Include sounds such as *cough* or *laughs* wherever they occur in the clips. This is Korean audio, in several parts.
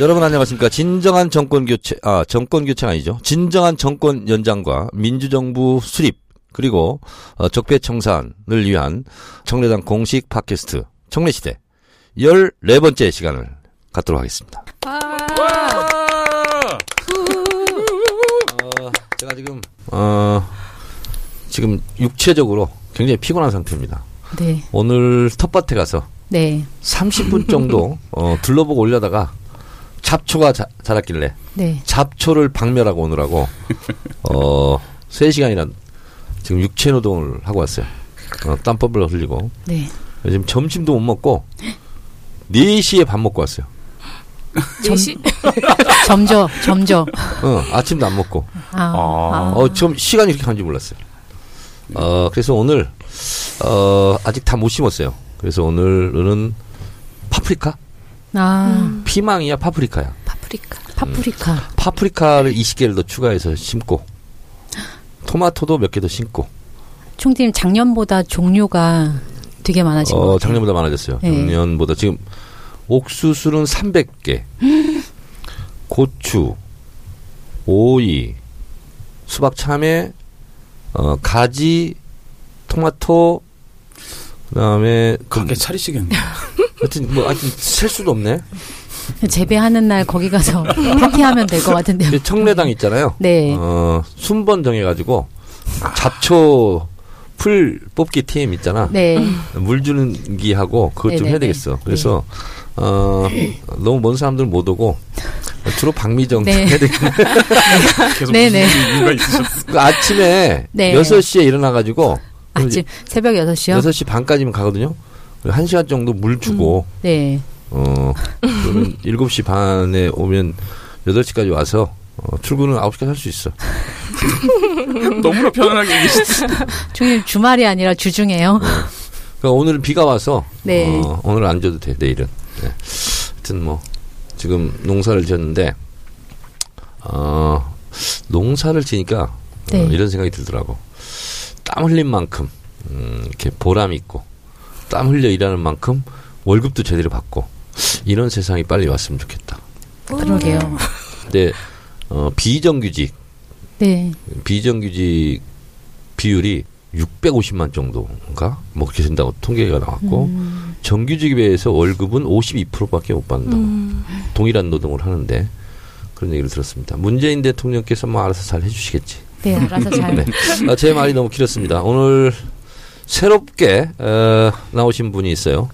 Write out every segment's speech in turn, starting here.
여러분 안녕하십니까. 진정한 정권 교체, 아, 정권 교체 아니죠. 진정한 정권 연장과 민주정부 수립, 그리고 어, 적폐청산을 위한 청래당 공식 팟캐스트 청래시대 14번째 시간을 갖도록 하겠습니다. 어, 제가 지금, 어, 지금 육체적으로 굉장히 피곤한 상태입니다. 네. 오늘 텃밭에 가서 네. 30분 정도 어, 둘러보고 올려다가 잡초가 자, 자랐길래 네. 잡초를 박멸하고 오느라고 어 *laughs* 3시간이나 지금 육체 노동을 하고 왔어요. 어, 땀법을 흘리고 네. 지금 점심도 못 먹고 4시에 밥 먹고 왔어요. 점, 4시? *laughs* 점저, 점저. 어, 아침도 안 먹고. 아. 아. 어, 지금 시간이 이렇게 간지 몰랐어요. 어, 그래서 오늘 어, 아직 다 못 심었어요. 그래서 오늘은 파프리카? 아. 피망이야, 파프리카야. 파프리카. 파프리카. 파프리카를 20개를 더 추가해서 심고 토마토도 몇 개 더 심고 총팀 작년보다 종류가 되게 많아진 것 어, 같아요. 작년보다 많아졌어요. 네. 작년보다 지금 옥수수는 300개, *laughs* 고추, 오이, 수박 참외, 어, 가지, 토마토, 그다음에 그, 가게 차리시겠네. 하여튼 뭐 하여튼 셀 수도 없네. 재배하는 날 거기 가서 *laughs* 파티하면 될 것 같은데요. 청래당 있잖아요. 네. 어, 순번 정해가지고 잡초 풀 뽑기 팀 있잖아. 네. 물 주는 기하고 그것 좀 네네네. 해야 되겠어. 그래서 어 너무 먼 사람들 못 오고 주로 박미정 네. 해야 되겠네. *laughs* 계속 네네. 무슨 이유가 있으셨어요. 그 아침에 네. 6시에 일어나가지고 아침 새벽 6시요? 6시 반까지면 가거든요. 그리고 1시간 정도 물 주고 네. 어 그러면 7시 반에 오면 8시까지 와서 어, 출근은 9시까지 할 수 있어. *laughs* 너무나 편안하게 얘기했어요. *laughs* 총님 주말이 아니라 주중에요. 그러니까 오늘은 비가 와서 네. 어, 오늘 안 줘도 돼 내일은. 네. 하여튼 뭐 지금 농사를 지었는데 어, 농사를 지니까 어, 네. 이런 생각이 들더라고. 땀 흘린 만큼 음, 이렇게 보람 있고 땀 흘려 일하는 만큼 월급도 제대로 받고 이런 세상이 빨리 왔으면 좋겠다. 그러게요. 근데 어, 비정규직 네. 비정규직 비율이 650만 정도인가 뭐 그렇게 된다고 통계가 나왔고 음. 정규직에 비해서 월급은 52%밖에 못 받는다고 음. 동일한 노동을 하는데 그런 얘기를 들었습니다. 문재인 대통령께서 뭐 알아서 잘 해주시겠지. 네, *laughs* 알아서 잘. 네. 아, 제 말이 너무 길었습니다. 오늘 새롭게 어, 나오신 분이 있어요.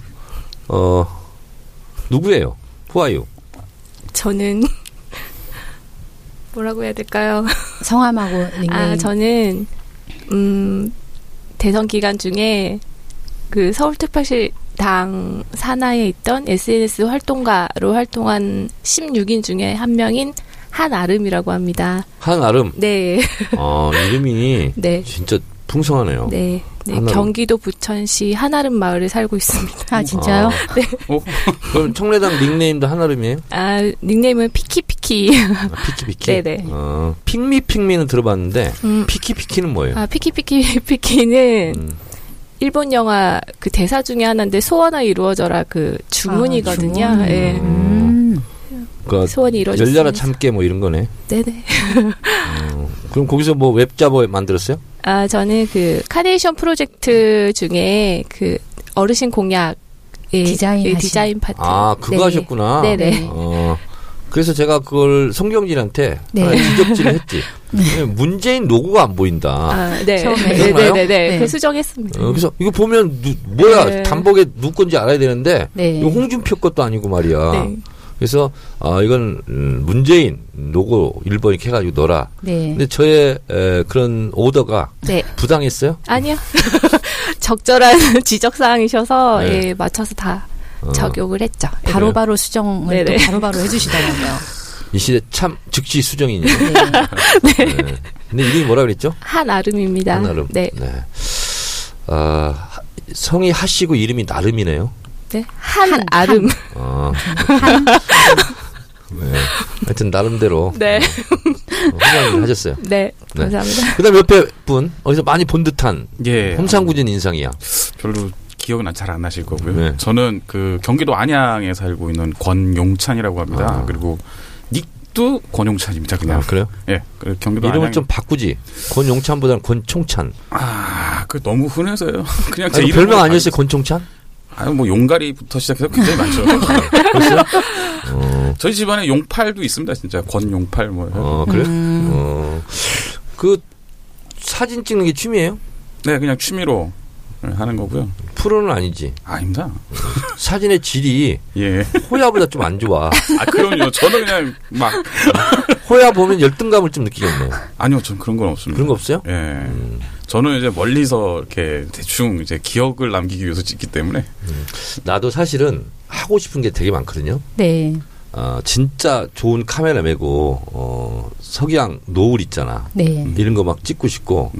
어 누구예요? 후아유. 저는 *laughs* 뭐라고 해야 될까요? *laughs* 성함하고 닉네임. 아, 저는 음, 대선 기간 중에 그 서울특별시 당 산하에 있던 SNS 활동가로 활동한 16인 중에 한 명인 한아름이라고 합니다. 한아름. 네, 어, 이름이 *laughs* 네, 진짜 풍성하네요. 네, 네. 경기도 부천시 한아름 마을에 살고 있습니다. 아, 진짜요? *laughs* 어, 그럼 청래당 닉네임도 한아름이에요? 아, 닉네임은 피키피키. 아, 피키피키. 네네. 어, pick me pick me는 들어봤는데 음, 피키피키는 뭐예요? 아, 피키피키 피키는 음. 일본 영화 그 대사 중에 하나인데 소원아 이루어져라 그 주문이거든요. 아, 주문. 예. 음. 그러니까 소원이 이루어졌습니다. 열려라 참깨 뭐 이런 거네. 네네. 어, 그럼 거기서 뭐 웹자보 만들었어요? 아 저는 그 카네이션 프로젝트 중에 그 어르신 공약 예, 디자인 예. 디자인 파트. 아, 그거 네. 하셨구나. 네네. 어, 그래서 제가 그걸 송경진한테 네. 하나 지적질을 했지. *laughs* 왜 문재인 로고가 안 보인다. 아, 네. 처음에. 네, 그런가요? 네, 네, 네. 네. 그 수정했습니다. 어, 그래서 이거 보면 누, 뭐야 네. 단복에 누구 건지 알아야 되는데 네. 이거 홍준표 것도 아니고 말이야. 네. 그래서 아 이건 음, 문재인 로고 1번 이렇게 해가지고 넣어라. 네. 근데 저의 에, 그런 오더가 네. 부당했어요? 아니요. *laughs* 적절한 *laughs* 지적 사항이셔서 네. 예, 맞춰서 다 어, 적용을 했죠. 예. 바로 바로 수정을 또 네네. 바로바로 해주시더라고요. *laughs* 이 시대 참 즉시 수정이냐. 네. 네. 근데 이름이 뭐라 그랬죠? 한아름입니다. 한아름. 네. 아, 하- 성이 하시고 이름이 나름이네요. 네. 한아름. 아. 네. 하여튼 나름대로 네. 어, 훌륭하게 하셨어요. 네. 감사합니다. 그다음 옆에 분 어디서 많이 본 듯한 예. 험상궂은 인상이야. 별로 기억은 잘 안 나실 거고요. 네. 저는 그 경기도 안양에 살고 있는 권용찬이라고 합니다. 아. 그리고 닉도 권용찬입니다. 그냥. 아, 그래요? 예. 그 경기도 이름을 안양. 좀 바꾸지. 권용찬보다는 권총찬. 아, 그 너무 흔해서요. *laughs* 그냥 제 아니, 별명 아니었어요, 권총찬? 아니 뭐 용가리부터 시작해서 굉장히 많죠. *laughs* 그랬어요? 어, 저희 집안에 용팔도 있습니다, 진짜 권용팔 뭐. 어, 그래요? 음. 어, 그, 사진 찍는 게 취미예요? 네, 그냥 취미로 하는 거고요. 프로는 아니지. 아닙니다. 사진의 질이 *laughs* 예. 호야보다 좀 안 좋아. 아 그럼요. 저는 그냥 막 *laughs* 호야 보면 열등감을 좀 느끼겠네. 아니요, 전 그런 건 없습니다. 그런 거 없어요? 예. 음. 저는 이제 멀리서 이렇게 대충 이제 기억을 남기기 위해서 찍기 때문에 나도 사실은 하고 싶은 게 되게 많거든요. 네. 어, 진짜 좋은 카메라 메고, 어, 석양 노을 있잖아. 네. 이런 거 막 찍고 싶고,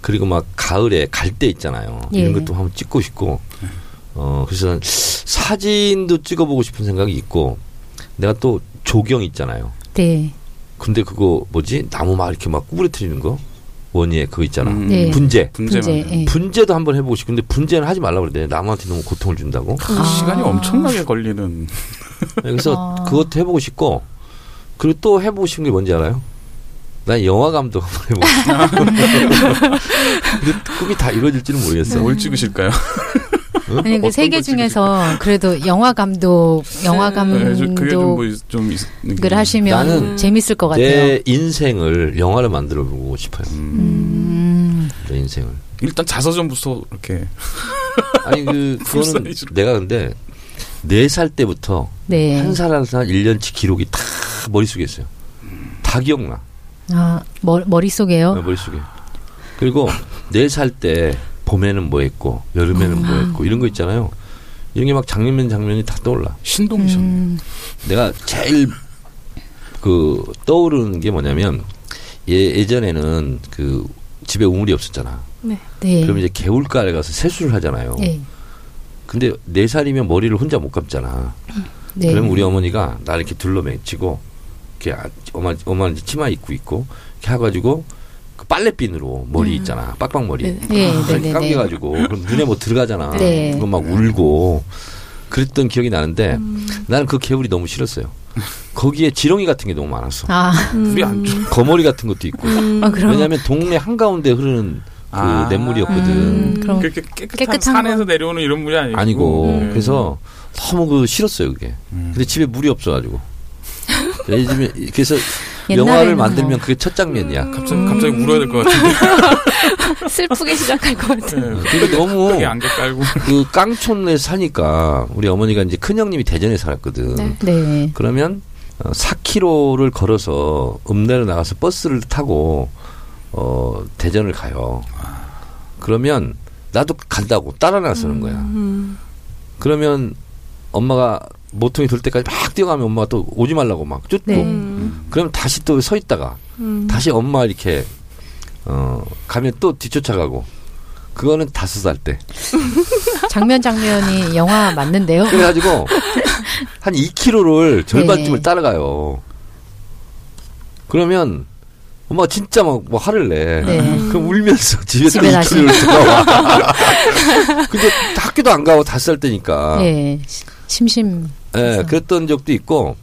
그리고 막 가을에 갈대 있잖아요. 이런 예. 것도 한번 찍고 싶고, 어, 그래서 난 사진도 찍어보고 싶은 생각이 있고, 내가 또 조경 있잖아요. 네. 근데 그거 뭐지? 나무 막 이렇게 막 구부러뜨리는 거? 원예 그거 있잖아. 음, 네. 분재. 분재. 분재만. 예. 분재도 한번 해보고 싶은데 분재는 하지 말라고 그러대. 나무한테 너무 고통을 준다고. 그 아. 시간이 엄청나게 걸리는 그래서 아. 그것도 해보고 싶고, 그리고 또 해보고 싶은 게 뭔지 알아요? 난 영화 감독 한번 해보고 싶어. *laughs* 근데 꿈이 다 이루어질지는 모르겠어. 뭘 찍으실까요? *laughs* 응? 아니 그 어떤 세개걸 중에서 그래도 영화 감독, 영화 네, 저- 그게 좀, 뭐, 감독을 좀 있- 느낌. 하시면 나는 재밌을 것 같아요. 내 인생을 영화로 만들어 보고 싶어요. 음, 음. 내 인생을. 일단 자서전부터 이렇게 *laughs* 아니 그풀 *laughs* 그거는. 내가 근데 네 살 때부터 네. 한살한살 1년치 기록이 다 머릿속에 있어요. 다 기억나. 아, 머, 머릿속에요? 네, 머릿속에. 그리고 네 살 때 봄에는 뭐 했고 여름에는 뭐 했고 이런 거 있잖아요. 이런 게 막 장면 장면이 다 떠올라. 신동이셨네. 음. 내가 제일 그 떠오르는 게 뭐냐면 예, 예전에는 그 집에 우물이 없었잖아. 네. 네. 그럼 이제 개울가에 가서 세수를 하잖아요. 네. 근데 네 살이면 머리를 혼자 못 감잖아. 네. 그럼 우리 어머니가 나 이렇게 둘러매치고 이렇게 아- 엄마 엄마 이제 치마 입고 있고 이렇게 해가지고 그 빨래핀으로 머리 있잖아 빡빡 머리 네. 네, 아, 네, 네, 감겨가지고 그럼 눈에 뭐 들어가잖아. 네. 그거 막 울고 그랬던 기억이 나는데 나는 그 개울이 너무 싫었어요. 거기에 지렁이 같은 게 너무 많았어. 아, 물이 안 좋. 거머리 같은 것도 있고. 아 그럼 왜냐하면 동네 한 가운데 흐르는 그 아. net물이었거든. 음, 그럼 그렇게 깨끗한, 깨끗한 산에서 거. 내려오는 이런 물이 아니고. 아니고 네. 그래서 너무 그 싫었어요 그게. 음. 근데 집에 물이 없어가지고. *laughs* 요즘에 그래서 영화를 만들면 뭐. 그게 첫 장면이야. 갑자기, 갑자기 울어야 될 것 같은데. *laughs* 슬프게 시작할 것 같아요. 네. 근데 너무 안개 깔고. 그 깡촌에 사니까 우리 어머니가 이제 큰 형님이 대전에 살았거든. 네. 네. 그러면 어, 4km를 걸어서 읍내로 나가서 버스를 타고 어 대전을 가요. 그러면 나도 간다고 따라 나서는 거야. 음. 그러면 엄마가 모퉁이 돌 때까지 막 뛰어가면 엄마가 또 오지 말라고 막 쫓고 네. 음. 그러면 다시 또 서 있다가 음. 다시 엄마 이렇게 어 가면 또 뒤쫓아가고 그거는 다섯 살 때. *laughs* 장면 장면이 영화 맞는데요. 그래가지고 *laughs* 한 2km를 절반쯤을 네. 따라가요. 그러면 엄마가 진짜 막, 뭐 화를 내. 네. 그럼 울면서 *laughs* 집에 또 집에 다시. 2km를 들어와. 근데 학교도 안 가고 다섯 살 때니까. 네. 시- 심심. 예, 그랬던 적도 있고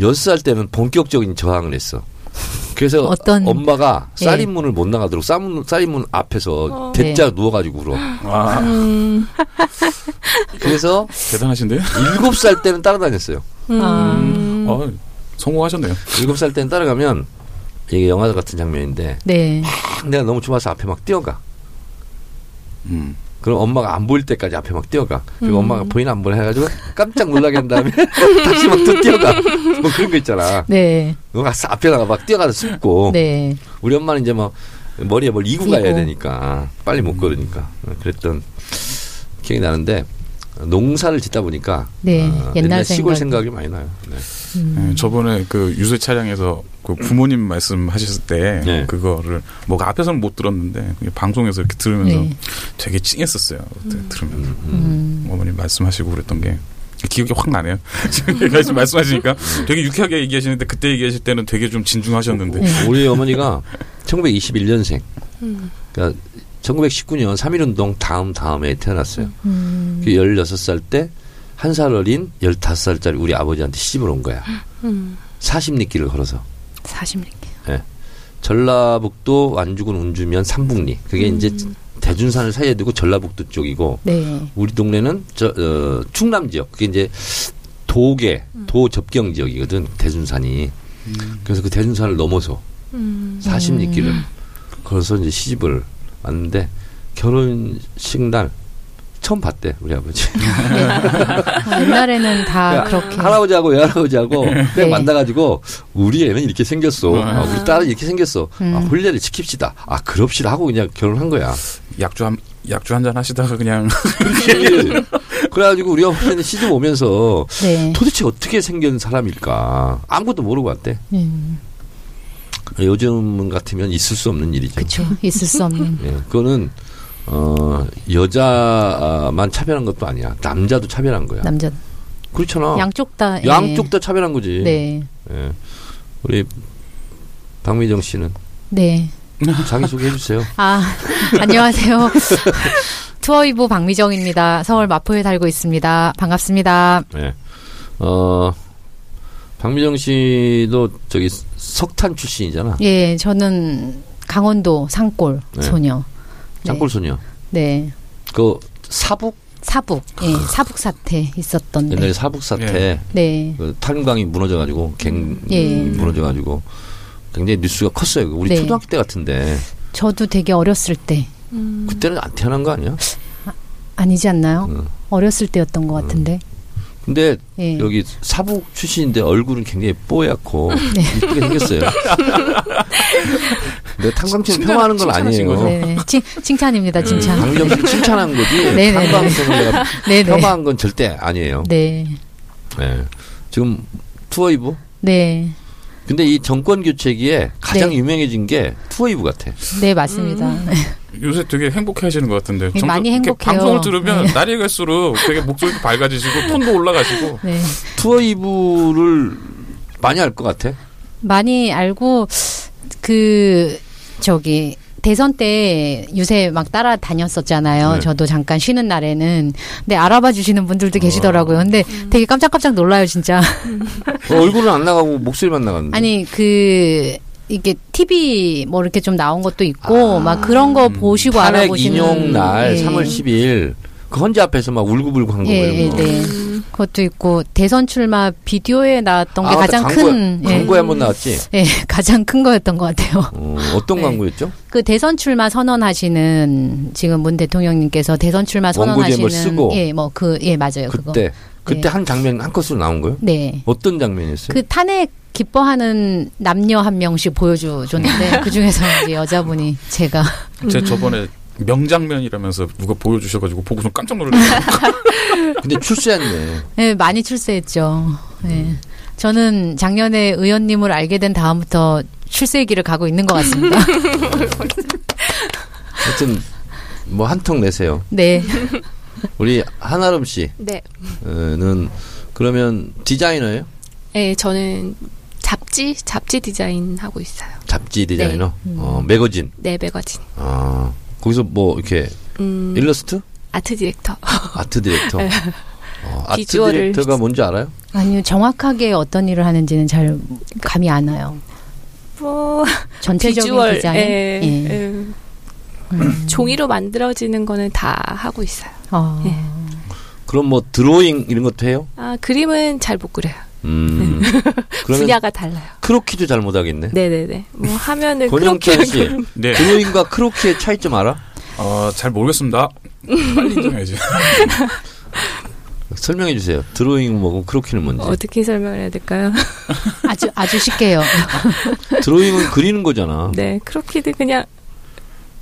여섯 살 때는 본격적인 저항을 했어. 그래서 어떤- 엄마가 예. 쌀인문을 못 나가도록 쌀문, 쌀인문 앞에서 어. 대짜 누워가지고 울어. 아, 음. *laughs* 그래서 대단하신데요? 일곱 살 때는 따라다녔어요. 음. 어, 성공하셨네요. 일곱 살 때는 따라가면 이게 영화 같은 장면인데 네. 내가 너무 좋아서 앞에 막 뛰어가. 음. 그럼 엄마가 안 보일 때까지 앞에 막 뛰어가. 그리고 음. 엄마가 보이나 안 보이나 해가지고 깜짝 놀라게 한 다음에 *laughs* 다시 막 또 뛰어가. 뭐 그런 거 있잖아. 네. 너가 앞에 나가 막 뛰어가서 숨고. 네. 우리 엄마는 이제 뭐 머리에 뭘 이고 이고. 가야 되니까 빨리 못 걸으니까 그랬던 기억이 나는데 농사를 짓다 보니까 네. 어, 옛날 시골 생각. 생각이 많이 나요. 네. 음. 네, 저번에 그 유세 차량에서 그 부모님 말씀하셨을 때 네. 그거를 뭐 앞에서는 못 들었는데 방송에서 이렇게 들으면서 네. 되게 찡했었어요. 그때 들으면서 음. 어머님 말씀하시고 그랬던 게 기억이 확 나네요. *laughs* 지금 *laughs* 말씀하시니까 되게 유쾌하게 얘기하시는데 그때 얘기하실 때는 되게 좀 진중하셨는데 네. 우리 어머니가 *laughs* 1921년생. 음. 그러니까 1919년 3.1운동 다음 다음에 태어났어요. 음. 그 16살 때 한 살 어린 15살짜리 우리 아버지한테 시집을 온 거야. 음. 40리 길을 걸어서. 40리. 전라북도 완주군 운주면 삼북리. 그게 이제 대준산을 사이에 두고 전라북도 쪽이고 네. 우리 동네는 저 어, 충남 지역. 그게 이제 도계 도 접경 지역이거든. 대준산이. 그래서 그 대준산을 넘어서 음. 40리 길을 걸어서 이제 시집을 왔는데 결혼식 날 처음 봤대 우리 아버지. *laughs* 어, 옛날에는 다 야, 그렇게. 할아버지하고 외할아버지하고 그냥 네. 만나가지고 우리 애는 이렇게 생겼어. 아. 아, 우리 딸은 이렇게 생겼어. 음. 아, 혼례를 지킵시다. 아, 그럽시다 하고 그냥 결혼한 거야. 약주 한 약주 한 잔 하시다가 그냥 *laughs* 그래가지고 우리 어머니는 시집 오면서 네. 도대체 어떻게 생긴 사람일까 아무것도 모르고 왔대. 음, 요즘 같으면 있을 수 없는 일이죠. 그쵸. *laughs* 있을 수 없는. 예, 그거는 어 여자만 차별한 것도 아니야. 남자도 차별한 거야. 남자. 그렇잖아. 양쪽 다. 예. 양쪽 다 차별한 거지. 네. 예. 우리 박미정 씨는 네. 자기 소개해 주세요. *laughs* 아, 안녕하세요. *laughs* 투어이브 박미정입니다. 서울 마포에 살고 있습니다. 반갑습니다. 예. 어 박미정 씨도 저기 석탄 출신이잖아. 예, 저는 강원도 산골 네. 소녀. 네. 짱골 소녀. 네. 그 사북 사북. 예, 사북 사태 있었던데. 옛날에 사북 사태 예. 네. 그 탄광이 무너져가지고 갱 예. 무너져가지고 굉장히 뉴스가 컸어요. 우리 네. 초등학교 때 같은데 저도 되게 어렸을 때 음. 그때는 안 태어난 거 아니야? 아니지 않나요? 응. 어렸을 때였던 것 같은데. 근데 예. 여기 사북 출신인데 얼굴은 굉장히 뽀얗고 *laughs* 네. 이쁘게 생겼어요. *laughs* 내가 탄광촌 칭찬- 폄하하는 건 아니에요. 네. 칭, 칭찬입니다, 칭찬. 강정 씨를 칭찬한 거지. *laughs* 탄광촌을 내가 네네. 폄하한 건 절대 아니에요. 네. 네. 지금 투어 이브? 네. 근데 이 정권 교체기에 가장 네. 유명해진 게 투어이브 같아. 네, 맞습니다. 요새 되게 행복해 하시는 것 같은데. 네, 많이 행복해요. 방송을 들으면 네. 날이 갈수록 되게 목소리도 *laughs* 밝아지시고 톤도 올라가시고. 네. 투어이브를 많이 알 것 같아. 많이 알고 그 저기 대선 때 유세 막 따라다녔었잖아요. 네. 저도 잠깐 쉬는 날에는. 근데 알아봐 주시는 분들도 계시더라고요. 근데 되게 깜짝깜짝 놀라요, 진짜. 어, 얼굴은 안 나가고 목소리만 나갔는데. 아니, 그 이게 TV 뭐 이렇게 좀 나온 것도 있고 막 그런 거 보시고 탄핵 알아보시는 인용 날 예. 3월 10일 그 헌재 앞에서 막 울고불고 한 거. 예, 예, 이런 거. 네. 그것도 있고 대선 출마 비디오에 나왔던 게 아, 가장 맞다. 큰 광고에, 예. 광고에 한번 나왔지. 예, *laughs* 가장 큰 거였던 것 같아요. 어, 어떤 네. 광고였죠? 그 대선 출마 선언하시는 지금 문 대통령님께서 대선 출마 원고지에 선언하시는. 예, 뭐 그 예, 맞아요. 그거. 그때 그때 네. 한 장면 한 컷으로 나온 거요? 네. 어떤 장면이었어요? 그 탄핵 기뻐하는 남녀 한 명씩 보여주줬는데 *laughs* 그 중에서 이제 여자분이 제가 제가 저번에 명장면이라면서 누가 보여주셔가지고 보고서 깜짝 놀랐어요. *laughs* 근데 출세했네. 예, 많이 출세했죠. 예. 저는 작년에 의원님을 알게 된 다음부터 출세의 길을 가고 있는 것 같습니다. *laughs* 하여튼 뭐 한 통 내세요. 네. 우리 한아름 네. 씨는 그러면 디자이너예요? 네, 저는 잡지 잡지 디자인 하고 있어요. 잡지 디자이너, 네. 어, 매거진. 네, 매거진. 아 거기서 뭐 이렇게 음, 일러스트, 아트 디렉터. *laughs* 아트 디렉터. 어, 아트 비주얼을- 디렉터가 뭔지 알아요? 아니요, 정확하게 어떤 일을 하는지는 잘 감이 안 와요. 뭐 *laughs* 전체적인 비주얼, 디자인. 예, 예. 예. 음. 종이로 만들어지는 거는 다 하고 있어요. 어. 예. 그럼 뭐 드로잉 이런 것도 해요? 아 그림은 잘 못 그려요. 음. *laughs* 그러면 분야가 달라요. 크로키도 잘 못하겠네. 네네네. 뭐 하면은 권영철 씨, 네. 드로잉과 크로키의 차이점 알아? 어, 잘 모르겠습니다. 빨리 인정해야지. *laughs* 설명해 주세요. 드로잉은 뭐고 크로키는 뭔지. 어떻게 설명을 해야 될까요? *laughs* 아주 아주 쉽게요. 드로잉은 그리는 거잖아. 네, 크로키도 그냥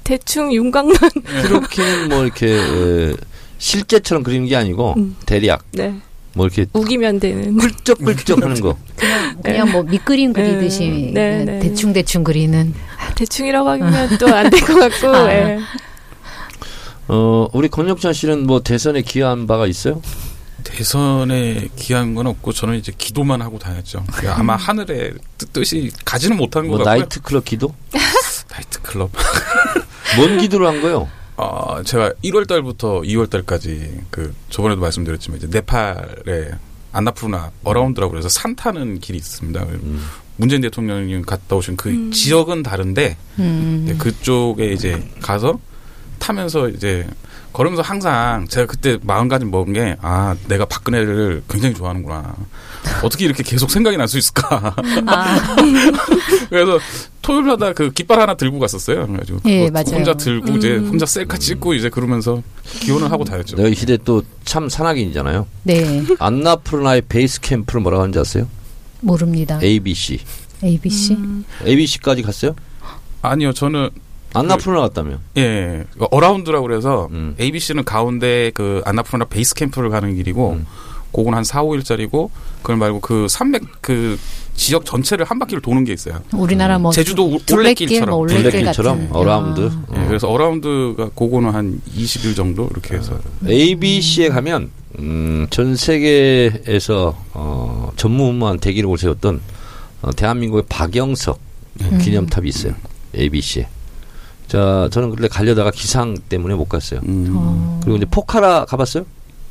대충 윤곽만. 크로키는 뭐 이렇게 에, 실제처럼 그리는 게 아니고 음. 대략 네, 뭐 이렇게 우기면 되는. 꿀쩍꿀쩍 하는 거. *laughs* 그냥 뭐 밑그림 그리듯이 네, 네. 대충 대충 그리는. 대충이라고 하면 *laughs* 또 안 될 것 같고. 아. 예. 어, 우리 권혁찬 씨는 뭐 대선에 기여한 바가 있어요? 대선에 기여한 건 없고 저는 이제 기도만 하고 다녔죠. 그러니까 아마 하늘에 뜻- 뜻이 가지는 못한 것뭐 같고요. 나이트 클럽 기도? *laughs* 나이트 클럽. 뭔 기도를 한 거요? 어, 제가 1월 달부터 2월 달까지 그 저번에도 말씀드렸지만 이제 네팔에 안나푸르나 around라고 그래서 산 타는 길이 있습니다. 음. 문재인 대통령이 갔다 오신 그 음. 지역은 다른데 음. 네, 그쪽에 이제 가서 타면서 이제 걸으면서 항상 제가 그때 마음가짐 먹은 게 아 내가 박근혜를 굉장히 좋아하는구나 어떻게 이렇게 계속 생각이 날 수 있을까 아, *laughs* 그래서 토요일마다 그 깃발 하나 들고 갔었어요 그래가지고 예. 혼자 들고 이제 음. 혼자 셀카 찍고 이제 그러면서 기원을 하고 다녔죠 내가 이 시대 또 참 산악인이잖아요. 네. 안나푸르나의 베이스 캠프를 뭐라고 하는지 아세요? 모릅니다. ABC. ABC. 음. ABC까지 갔어요? 아니요 저는 안나푸르나 갔다며. 예 그 around라고 그래서 음. ABC는 가운데 그 안나푸르나 베이스 캠프를 가는 길이고 음. 그건 한 4, 5일짜리고 그걸 말고 그 산맥 그 지역 전체를 한 바퀴를 도는 게 있어요. 우리나라 뭐 제주도 올레길처럼. 뭐 올레길 둘레길처럼 같은 around. 아. 예, 그래서 around가 그거는 한 20일 정도 이렇게 해서 ABC에 가면 음, 전 세계에서 어, 전무후무한 대기록을 세웠던 어, 대한민국의 박영석 음. 기념탑이 있어요. ABC에. 자, 저는 그때 가려다가 기상 때문에 못 갔어요. 음. 어. 그리고 이제 포카라 가봤어요?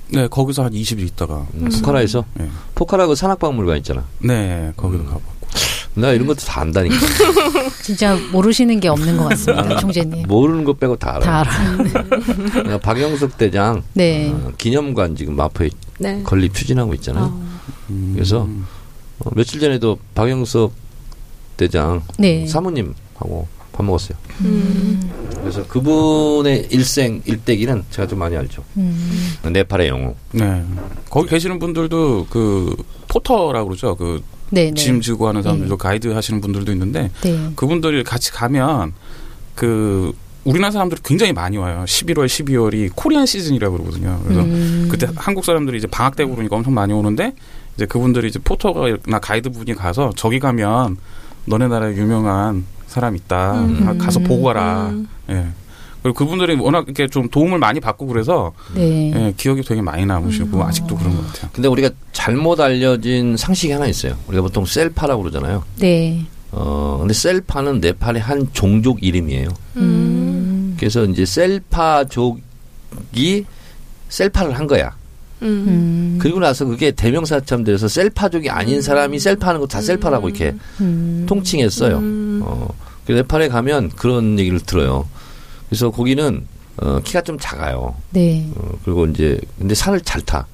네 거기서 한 20일 있다가 음, 포카라에서 네. 포카라 그 산악박물관 있잖아. 네 거기도 음. 가봤고 나 이런 것도 다 안다니까. *laughs* 진짜 모르시는 게 없는 것 같습니다, 총재님. 모르는 것 빼고 다다 알아요. 알아요. *laughs* 그러니까 박영석 대장 네. 어, 기념관 지금 마포에 네. 건립 추진하고 있잖아요. 아, 음. 그래서 어, 며칠 전에도 박영석 대장 네. 사모님하고 밥 먹었어요. 음. 그래서 그분의 일생 일대기는 제가 좀 많이 알죠. 음. 네팔의 영웅. 네 거기 계시는 분들도 그 포터라고 그러죠 그 네, 네. 짐 지고 하는 사람들도 가이드 하시는 분들도 있는데 네. 그분들이 같이 가면 그 우리나라 사람들이 굉장히 많이 와요. 11월, 12월이 코리안 시즌이라고 그러거든요. 그래서 음. 그때 한국 사람들이 이제 방학 때 그러니까 엄청 많이 오는데 이제 그분들이 이제 포터나 가이드 분이 가서 저기 가면 너네 나라에 유명한 사람 있다. 음. 가- 가서 보고 가라. 음. 예. 그리고 그분들이 워낙 이렇게 좀 도움을 많이 받고 그래서 네. 예, 기억이 되게 많이 남으시고 아직도 그런 것 같아요. 근데 우리가 잘못 알려진 상식이 하나 있어요. 우리가 보통 셀파라고 그러잖아요. 네. 어, 근데 셀파는 네팔의 한 종족 이름이에요. 음. 그래서 이제 셀파족이 셀파를 한 거야. 음. 음. 그리고 나서 그게 대명사처럼 돼서 셀파족이 아닌 사람이 셀파하는 거 다 셀파라고 이렇게 음. 통칭했어요. 음. 어, 그 네팔에 가면 그런 얘기를 들어요. 그래서 거기는 어, 키가 좀 작아요. 네. 어, 그리고 이제 근데 산을 잘 타.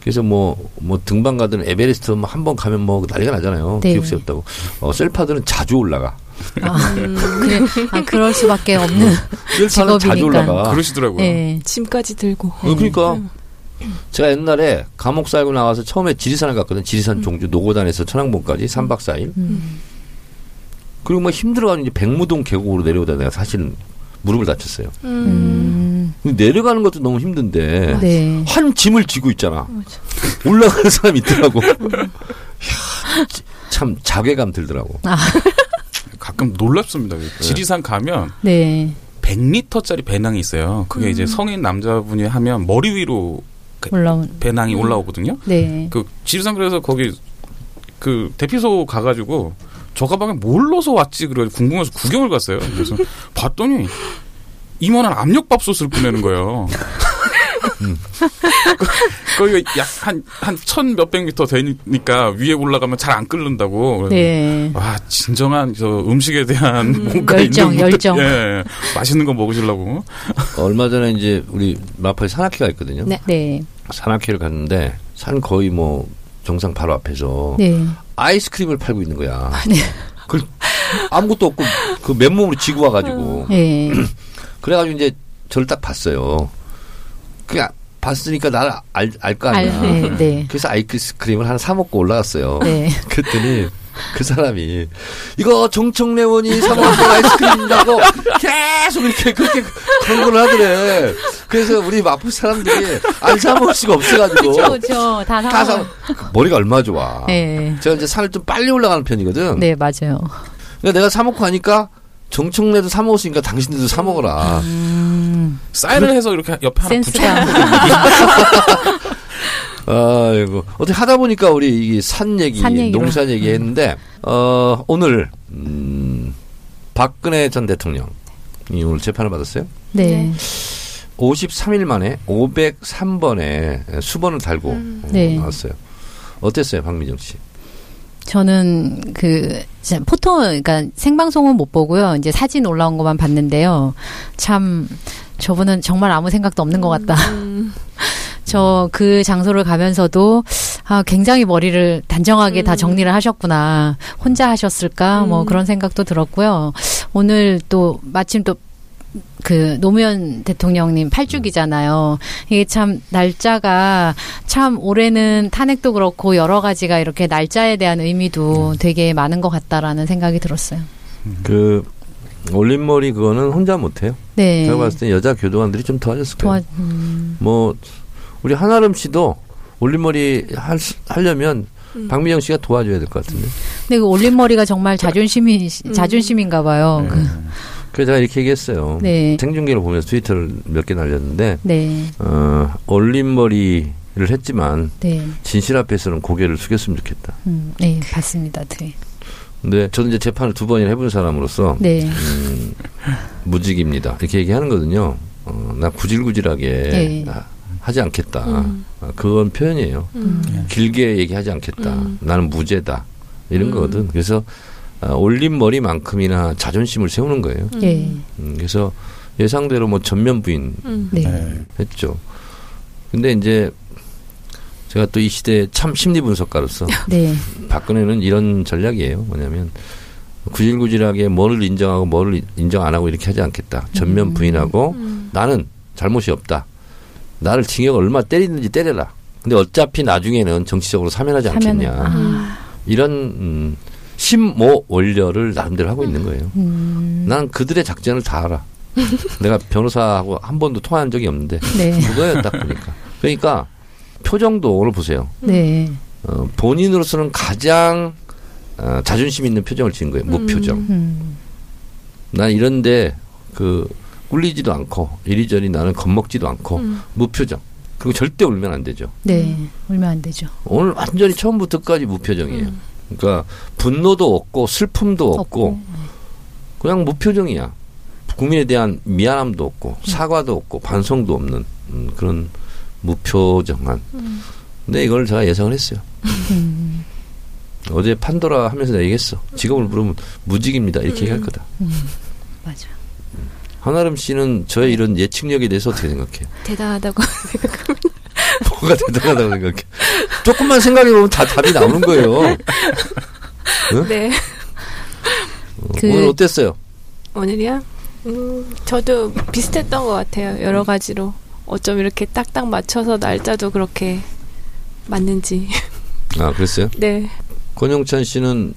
그래서 뭐뭐 등반 가든 에베레스트 뭐 한 번 가면 뭐 난리가 나잖아요. 네. 기록 세웠다고. 어, 셀파들은 자주 올라가. 아, 그래, 아, 그럴 수밖에 없는. 셀파는 자주 직업이니까. 올라가. 그러시더라고요. 네. 짐까지 들고. 어, 그러니까 제가 옛날에 감옥 살고 나와서 처음에 지리산을 갔거든. 지리산 종주 노고단에서 천왕봉까지 3박 4일. 음. 그리고 뭐 힘들어가지고 이제 백무동 계곡으로 내려오다 내가 사실은 무릎을 다쳤어요. 음. 근데 내려가는 것도 너무 힘든데 네. 한 짐을 지고 있잖아. 올라가는 사람이 있더라고. *laughs* 이야, 참 자괴감 들더라고. 아, *laughs* 가끔 놀랍습니다. 지리산 가면 네. 100리터짜리 배낭이 있어요. 그게 이제 성인 남자분이 하면 머리 위로 올라온. 배낭이 올라오거든요. 네. 그 지리산 그래서 거기 그 대피소 가가지고 저 가방에 뭘 넣어서 왔지 그래 궁금해서 구경을 갔어요. 그래서 *laughs* 봤더니 이만한 압력밥솥을 꺼내는 거예요. 거기가 약한 한 천 몇백 미터 되니까 위에 올라가면 잘 안 끓는다고. 네. 와 진정한 저 음식에 대한 뭔가 열정, 있는 열정. 예, 맛있는 거 먹으시려고. 얼마 전에 이제 우리 마포에 산악회가 있거든요. 네. 네. 산악회를 갔는데 산 거의 뭐 정상 바로 앞에서 네. 아이스크림을 팔고 있는 거야. 네. 그 아무것도 없고 그 맨몸으로 지고 와가지고 네. *clears throat* 그래가지고 이제 저를 딱 봤어요. 그냥 봤으니까 나를 알 알거 알, 아니야. 네. 네. 그래서 아이스크림을 하나 사 먹고 올라갔어요. 네. *laughs* 그랬더니 그 사람이 이거 정청래원이 사 먹었던 아이스크림이라고 계속 이렇게 그렇게 광고를 하더래. 그래서 우리 마포 사람들이 안 사 먹을 수가 없어가지고 그렇죠. 다 사. 다 사. 머리가 얼마 좋아. 네. 제가 이제 산을 좀 빨리 올라가는 편이거든. 네, 맞아요. 그러니까 내가 사 먹고 하니까 정청래도 사 먹었으니까 당신들도 사 먹어라. 음. 쌀을 해서 이렇게 옆에 하나 붙여. *laughs* 아이고 어떻게 하다 보니까 우리 이산 얘기, 산. 농산 얘기 했는데 어 오늘 음 박근혜 전 대통령 오늘 재판을 받았어요. 네. 53일 만에 503번에 수번을 달고 음. 어, 네. 나왔어요. 어땠어요, 박미정 씨? 저는 그 진짜 포토 그러니까 생방송은 못 보고요. 이제 사진 올라온 것만 봤는데요. 참 저분은 정말 아무 생각도 없는 것 같다. 음. 저 그 장소를 가면서도 아 굉장히 머리를 단정하게 다 음. 정리를 하셨구나. 혼자 하셨을까? 뭐 음. 그런 생각도 들었고요. 오늘 또 마침 또그 노무현 대통령님 8주기잖아요. 이게 참 날짜가 참 올해는 탄핵도 그렇고 여러 가지가 이렇게 날짜에 대한 의미도 되게 많은 것 같다라는 생각이 들었어요. 그 올림머리 그거는 혼자 못해요. 네. 제가 봤을 때 여자 교도관들이 좀 도와줬을 거예요. 도와, 음, 뭐 우리 한아름 씨도 올림머리 할, 수- 하려면 음. 박미정 씨가 도와줘야 될 것 같은데. 근데 그 올림머리가 정말 자존심이 음. 자존심인가 봐요. 그, 그래서 제가 이렇게 얘기했어요. 네. 생중계를 보면서 트위터를 몇 개 날렸는데 네. 어, 올림머리 를 했지만 네. 진실 앞에서는 고개를 숙였으면 좋겠다. 음, 네, 봤습니다. 네. 근데 저는 이제 재판을 두 번이나 해본 사람으로서 네. 음, 무직입니다. 이렇게 얘기하는 거든요. 어, 나 구질구질하게 네. 아, 하지 않겠다. 음. 아, 그건 표현이에요. 음. 길게 얘기하지 않겠다. 음. 나는 무죄다. 이런 음. 거거든. 그래서 아, 올린 머리만큼이나 자존심을 세우는 거예요. 음. 네. 음, 그래서 예상대로 뭐 전면 부인 음. 네. 네. 했죠. 근데 이제 제가 또 이 시대의 참 심리 분석가로서 *laughs* 네. 박근혜는 이런 전략이에요. 뭐냐면 구질구질하게 뭐를 인정하고 뭐를 인정 안 하고 이렇게 하지 않겠다. 전면 음. 부인하고 음. 나는 잘못이 없다. 나를 징역 얼마 때리든지 때려라. 근데 어차피 나중에는 정치적으로 사면하지 않겠냐. 아, 이런 음, 심모 원려를 나름대로 하고 있는 거예요. 음, 난 그들의 작전을 다 알아. *laughs* 내가 변호사하고 한 번도 통화한 적이 없는데 네. 딱 보니까. 그러니까 표정도 오늘 보세요. 네. 어, 본인으로서는 가장 어, 자존심 있는 표정을 지은 거예요. 무표정. 음, 난 이런데 그 꿀리지도 않고 이리저리 나는 겁먹지도 않고 음. 무표정. 그리고 절대 울면 안 되죠. 네. 울면 안 되죠. 오늘 완전히 처음부터까지 무표정이에요. 음. 그러니까 분노도 없고 슬픔도 없고, 없고. 그냥 무표정이야. 국민에 대한 미안함도 없고 사과도 없고 반성도 없는 음, 그런 무표정한. 음. 근데 이걸 제가 예상을 했어요. 음, 어제 판도라 하면서 내가 얘기했어. 직업을 물으면 무직입니다. 이렇게 얘기할 거다. 음, 맞아. 한아름 씨는 저의 이런 예측력에 대해서 어떻게 생각해요? 대단하다고 *laughs* *laughs* 뭐가 대단하다고 생각해? 조금만 생각해 보면 다 답이 나오는 거예요. 네 그- 오늘 어땠어요? 오늘이요 음 저도 비슷했던 것 같아요 여러 가지로 어쩜 이렇게 딱딱 맞춰서 날짜도 그렇게 맞는지 아, 그랬어요? 네 권영찬 씨는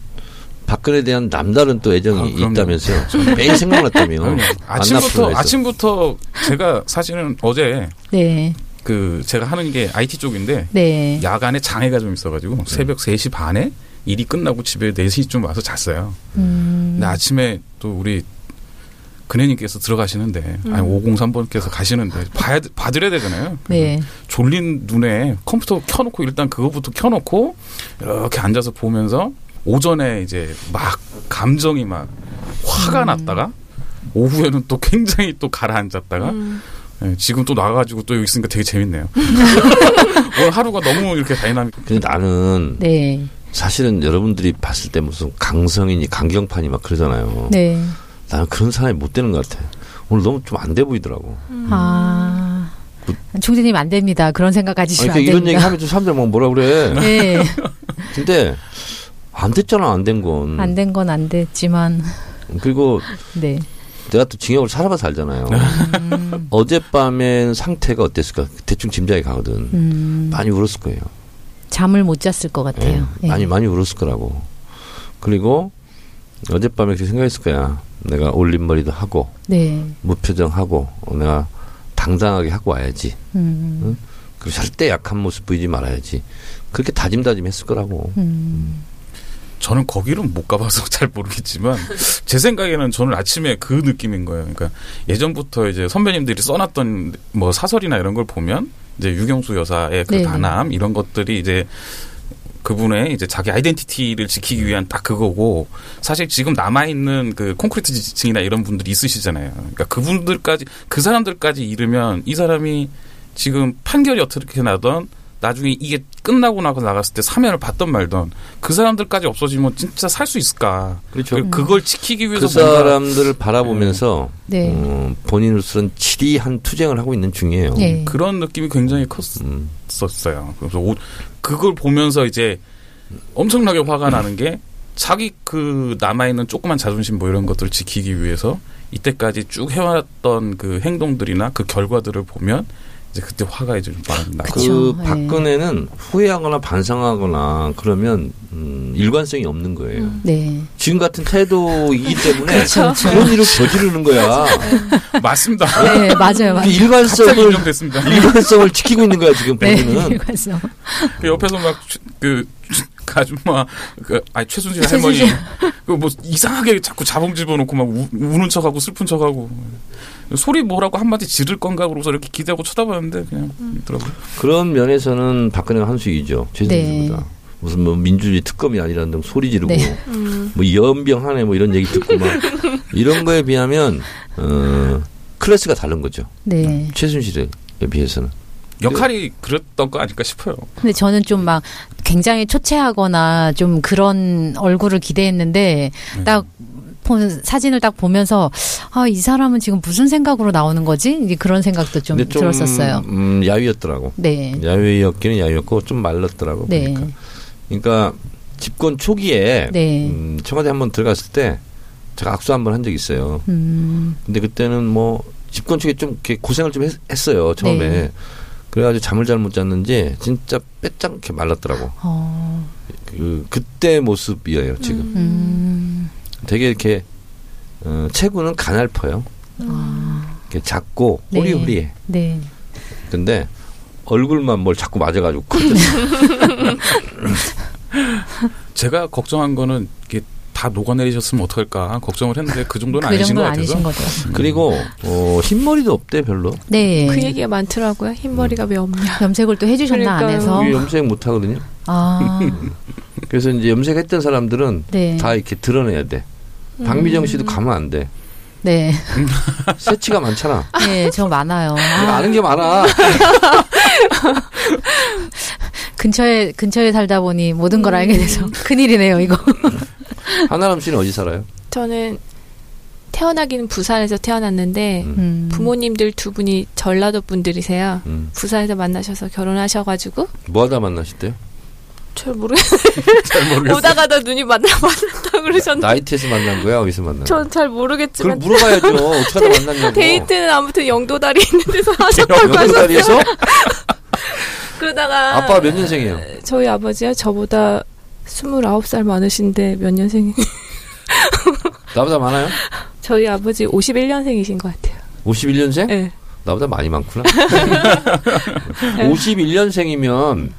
박근혜에 대한 남다른 또 애정이 아. 있다면서요. *laughs* 매일 생각났다며. 아침부터. 아침부터 제가 사실은 어제 네. 그 제가 하는 게 IT 쪽인데 네. 야간에 장애가 좀 있어가지고 새벽 3시 반에 일이 끝나고 집에 4시쯤 와서 잤어요. 음, 근데 아침에 또 우리 근혜님께서 들어가시는데 음. 아니 503번께서 가시는데 봐야 봐드려야 되잖아요. 네. 졸린 눈에 컴퓨터 켜놓고 일단 그거부터 켜놓고 이렇게 앉아서 보면서 오전에 이제 막 감정이 막 화가 음. 났다가 오후에는 또 굉장히 또 가라앉았다가 음. 예, 지금 또 나가가지고 또 여기 있으니까 되게 재밌네요. *laughs* 오늘 하루가 너무 이렇게 다이나믹. 근데 나는 네. 사실은 여러분들이 봤을 때 무슨 강성이니 강경파니 막 그러잖아요. 네. 나는 그런 사람이 못 되는 것 같아. 오늘 너무 좀 안 돼 보이더라고. 아. 총재님 안 됩니다. 그런 생각 아니, 가지시면 그러니까 안 이런 얘기. 하면 좀 사람들 막 뭐라 그래. 네. 근데 안 됐잖아, 안 된 건. 안 된 건 안 됐지만, 그리고 *laughs* 네. 내가 또 징역을 살아봐서 알잖아요. 음, *laughs* 어젯밤엔 상태가 어땠을까? 대충 짐작이 가거든. 음, 많이 울었을 거예요. 잠을 못 잤을 것 같아요. 예, 예. 많이 많이 울었을 거라고. 그리고 어젯밤에 그렇게 생각했을 거야. 내가 올린 머리도 하고 네. 무표정하고 어, 내가 당당하게 하고 와야지. 음, 그리고 절대 약한 모습 보이지 말아야지. 그렇게 다짐다짐했을 거라고. 음, 저는 거기는 못 가봐서 *laughs* 잘 모르겠지만 제 생각에는 저는 아침에 그 느낌인 거예요. 그러니까 예전부터 이제 선배님들이 써놨던 뭐 사설이나 이런 걸 보면 이제 유경수 여사의 그 네네. 단암 이런 것들이 이제 그분의 이제 자기 아이덴티티를 지키기 위한 딱 그거고 사실 지금 남아 있는 그 콘크리트 지층이나 이런 분들이 있으시잖아요. 그러니까 그분들까지 그 사람들까지 잃으면 이 사람이 지금 판결이 어떻게 나던 나중에 이게 끝나고 나고 나갔을 때 사면을 받던 말던 그 사람들까지 없어지면 진짜 살 수 있을까? 그렇죠. 그- 그걸 지키기 위해서 그 사람들을 바라보면서 네. 어, 본인으로서는 치리한 투쟁을 하고 있는 중이에요. 예. 그런 느낌이 굉장히 음. 컸었어요. 그래서 오- 그걸 보면서 이제 엄청나게 화가 나는 게 자기 그 남아있는 조그만 자존심 뭐 이런 것들을 지키기 위해서 이때까지 쭉 해왔던 그 행동들이나 그 결과들을 보면 이제 그때 화가 이제 좀 많이. 그쵸. 그 예. 박근혜는 후회하거나 반성하거나 그러면 음, 일관성이 없는 거예요. 네. 지금 같은 태도이기 때문에 그렇죠. 그런 일을 저지르는 거야. *laughs* 맞습니다. 네, 맞아요, 그 맞아요. 일관성을 인정됐습니다. 일관성을 지키고 있는 거야 지금 네, 본인은. 일관성. 그 옆에서 막그 *laughs* 아줌마 그 아니 최순실 최순실. 할머니 그 뭐 이상하게 자꾸 자봉 집어놓고 막 우, 우는 척하고 슬픈 척하고 소리 뭐라고 한마디 지를 건가 그러고서 이렇게 기대하고 쳐다봤는데 그냥 있더라고요. 그런 면에서는 박근혜가 한 수이죠. 최순실보다. 네. 무슨 뭐 민주주의 특검이 아니라는 등 소리 지르고 네. 음. *laughs* 뭐 연병하네 뭐 이런 얘기 듣고 막 이런 거에 비하면 어 클래스가 다른 거죠. 네. 최순실에 비해서는. 역할이 그랬던 거 아닐까 싶어요. 근데 저는 좀 막 굉장히 초췌하거나 좀 그런 얼굴을 기대했는데 네. 딱 본- 사진을 딱 보면서 아 이 사람은 지금 무슨 생각으로 나오는 거지? 그런 생각도 좀 근데 들었었어요. 음, 야위였더라고. 네. 야위였기는 야위였고 좀 말랐더라고. 네. 보니까. 그러니까 집권 초기에 네. 음, 청와대 한번 들어갔을 때 제가 악수 한번 한 적이 있어요. 음. 근데 그때는 뭐 집권 초기에 좀 이렇게 고생을 좀 했, 어요 처음에. 네. 그래가지고 잠을 잘 못 잤는지 진짜 빼짱게 말랐더라고. 어. 그 그때 모습이에요 지금. 음. 되게 이렇게 어, 체구는 가날퍼요. 아. 이렇게 작고 네. 호리호리해. 네. 근데 얼굴만 뭘 자꾸 맞아가지고. *laughs* 제가 걱정한 거는 이게 다 녹아내리셨으면 어떡할까 걱정을 했는데 그 정도는 그 아니신 것 정도는 같아서 아니신 거죠. 그리고 어, 흰머리도 없대 별로. 네. 그 얘기가 많더라고요. 흰머리가 왜 없냐. 염색을 또 해주셨나 그러니까요. 안에서. 염색 못 하거든요. 아. *laughs* 그래서 이제 염색했던 사람들은 네. 다 이렇게 드러내야 돼. 박미정 씨도 가면 안 돼. 네. *laughs* 새치가 많잖아. 네, 저 많아요. 아, 아는 게 많아. *laughs* 근처에 근처에 살다 보니 모든 걸 알게 돼서 큰일이네요, 이거. *laughs* 하나람 씨는 어디 살아요? 저는 태어나기는 부산에서 태어났는데 음. 음. 부모님들 두 분이 전라도 분들이세요. 음. 부산에서 만나셔서 결혼하셔가지고 뭐 하다 만나셨대요? 잘 모르겠어요. 잘 모르겠어요. 오다가다 눈이 만나 만났다 그러셨는데 나이트에서 만난 거야? 어디서 만난 거야? 전 잘 모르겠지만 물어봐야죠. 어떻게 하다 만났냐고. 데이트는 아무튼 영도다리 있는 데서 *laughs* 하셨다고 하셨어요. 그러다가 아빠가 몇 년생이에요? 저희 아버지가 저보다 29살 많으신데 몇 년생? *laughs* 나보다 많아요? 저희 아버지 51년생이신 것 같아요. 51년생? 네. 나보다 많이 많구나. *laughs* 51년생이면